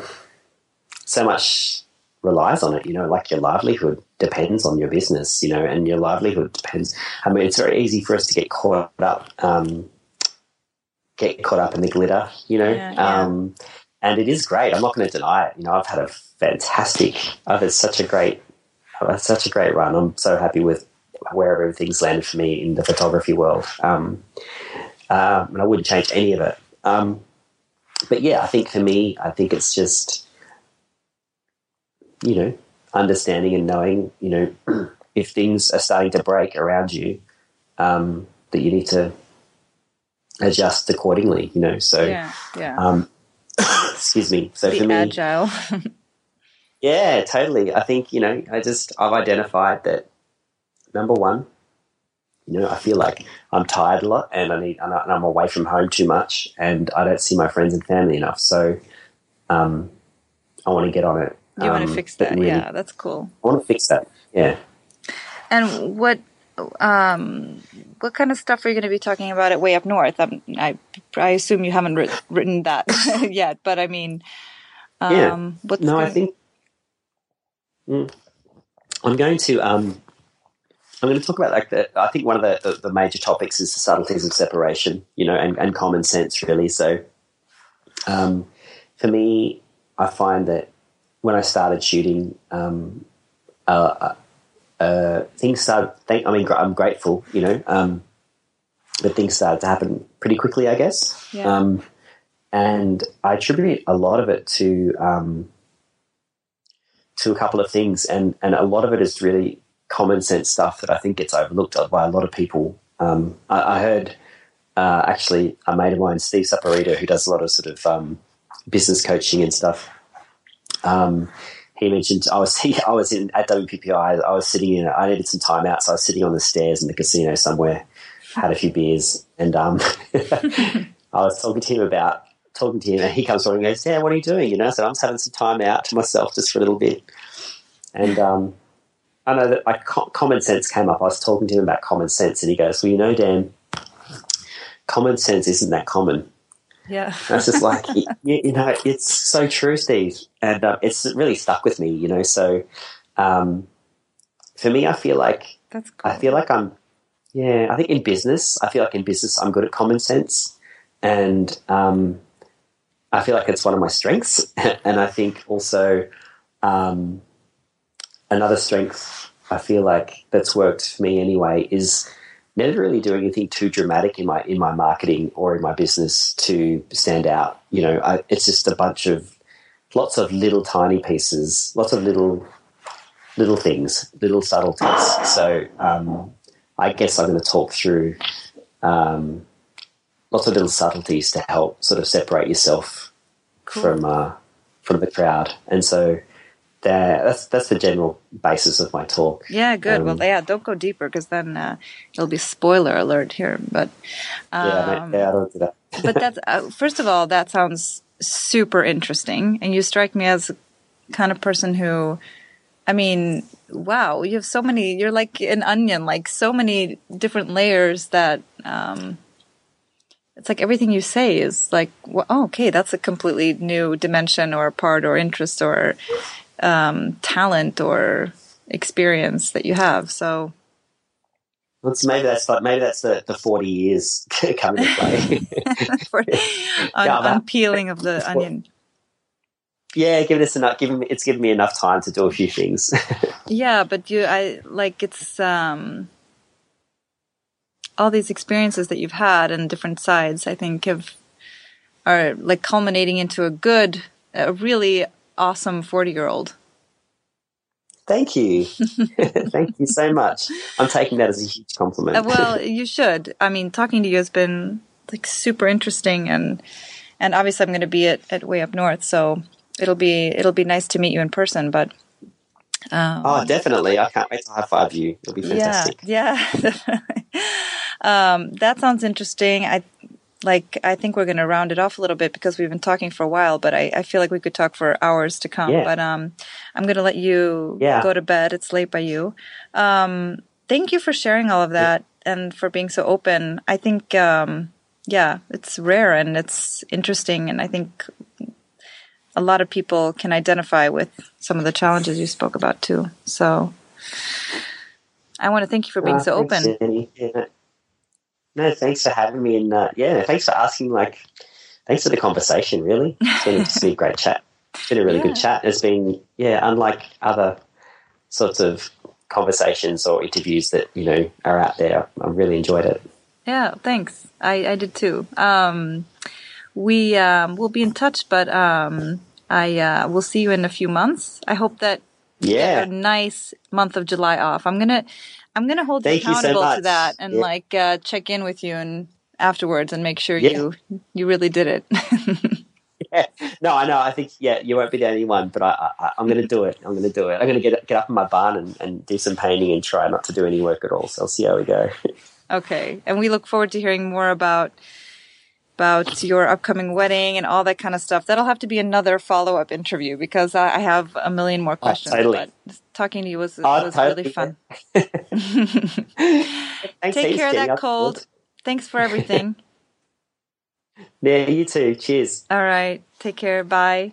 S3: so much relies on it. You know, like your livelihood depends on your business. You know, and your livelihood depends. I mean, it's very easy for us to get caught up. Um, get caught up in the glitter, you know.
S2: Yeah, yeah.
S3: Um, and it is great. I'm not going to deny it. You know, I've had a fantastic. I've had such a great I've had such a great run. I'm so happy with where everything's landed for me in the photography world. Um, um, and I wouldn't change any of it. Um, but yeah, I think for me, I think it's just, you know, understanding and knowing, you know, if things are starting to break around you, um, that you need to adjust accordingly. You know, so
S2: Yeah, yeah.
S3: um, excuse me. So
S2: Be
S3: for me,
S2: agile.
S3: Yeah, totally. I think, you know, I just, I've identified that number one, you know, I feel like I'm tired a lot and I need, and I'm away from home too much and I don't see my friends and family enough. So, um, I want to get on it.
S2: you want to
S3: Um,
S2: fix that?
S3: really-
S2: yeah, that's cool.
S3: I want to fix that. Yeah.
S2: And what um what kind of stuff are you going to be talking about at Way Up North? I'm, I I assume you haven't writ- written that yet, but I mean, um,
S3: Yeah.
S2: what's
S3: No, I
S2: gonna-
S3: think Mm. I'm going to um, I'm going to talk about like the. I think one of the, the, the major topics is the subtleties of separation, you know, and, and common sense, really. So, um, for me, I find that when I started shooting, um, uh, uh, things started. I mean, gr- I'm grateful, you know, um, but things started to happen pretty quickly, I guess.
S2: Yeah.
S3: Um, and I attribute a lot of it to um, to a couple of things, and and a lot of it is really common sense stuff that I think gets overlooked by a lot of people. Um, I, I heard uh, actually a mate of mine, Steve Saporito, who does a lot of sort of um, business coaching and stuff. He mentioned I was I was in at WPPI. I was sitting in. I needed some time out, so I was sitting on the stairs in the casino somewhere, had a few beers, and um, I was talking to him about talking to him, and he comes over and goes, "Yeah, what are you doing?" You know, so "I'm having some time out to myself, just for a little bit." And um, I know that like common sense came up. I was talking to him about common sense, and he goes, "Well, you know, Dan, common sense isn't that common."
S2: Yeah,
S3: it's just like you, you know, it's so true, Steve, and uh, it's really stuck with me. You know, so um, for me, I feel like
S2: that's cool.
S3: I feel like I'm, yeah, I think in business, I feel like in business, I'm good at common sense. And um, I feel like it's one of my strengths. and I think also um, another strength I feel like that's worked for me anyway is never really doing anything too dramatic in my in my marketing or in my business to stand out. You know, I, it's just a bunch of lots of little tiny pieces, lots of little little things, little subtleties. So um, I guess I'm going to talk through um, lots of little subtleties to help sort of separate yourself
S2: Cool.
S3: from uh, from the crowd. And so that's that's the general basis of my talk.
S2: yeah, good.
S3: um,
S2: well, yeah, don't go deeper because then uh, it'll be spoiler alert here. But um,
S3: yeah, yeah, I don't do that.
S2: but that's uh, first of all, that sounds super interesting, and you strike me as kind of person who, I mean, wow, you have so many. You're like an onion, like so many different layers that. Um, it's like everything you say is like, well, oh, okay, that's a completely new dimension or part or interest or um, talent or experience that you have. So
S3: maybe that's like maybe that's the, the forty years coming to play.
S2: for un-
S3: Yeah, that-
S2: unpeeling of the onion.
S3: yeah, giving us enough, giving me, it's given me enough time to do a few things.
S2: Yeah, but you, I like it's um, all these experiences that you've had and different sides. I think have are like culminating into a good, a really awesome forty-year-old.
S3: Thank you, thank you so much. I'm taking that as a huge compliment.
S2: Uh, well, you should. I mean, talking to you has been like super interesting, and and obviously I'm going to be at, at Way Up North, so it'll be it'll be nice to meet you in person. But um,
S3: oh, definitely! I can't wait to high five you. It'll be fantastic.
S2: Yeah, yeah. um, that sounds interesting. I like. I think we're going to round it off a little bit because we've been talking for a while, but I, I feel like we could talk for hours to come.
S3: Yeah.
S2: But um, I'm going to let you
S3: Yeah.
S2: go to bed. It's late by you. Um, thank you for sharing all of that and for being so open. I think, um, yeah, it's rare and it's interesting, and I think a lot of people can identify with some of the challenges you spoke about too. So. I want to thank you for being so open.
S3: No, thanks for having me, and uh, yeah, thanks for asking. Like, thanks for the conversation. Really, it's been, it's been a great chat. It's been a really
S2: Yeah.
S3: good chat. It's been yeah, unlike other sorts of conversations or interviews that you know are out there. I really enjoyed it.
S2: Yeah, thanks. I, I did too. Um, we um, will be in touch, but um, I uh, will see you in a few months. I hope that you
S3: Yeah.
S2: a nice month of July off. I'm gonna I'm gonna hold
S3: Thank
S2: you
S3: you so
S2: accountable to that and
S3: Yeah.
S2: like uh, check in with you and afterwards and make sure
S3: Yeah.
S2: you you really did it.
S3: Yeah. No, I know. I think yeah, you won't be the only one, but I, I, I'm going to do it. I'm going to do it. I'm going to get get up in my barn and, and do some painting and try not to do any work at all. So I'll see how we go.
S2: okay, and we look forward to hearing more about about your upcoming wedding and all that kind of stuff. That'll have to be another follow up interview because I, have a million more ah, questions.
S3: totally.
S2: But talking to you was,
S3: Oh,
S2: was
S3: totally.
S2: really fun. Take care of that cold. Thanks for everything.
S3: Yeah, you too. Cheers.
S2: all right, take care. Bye.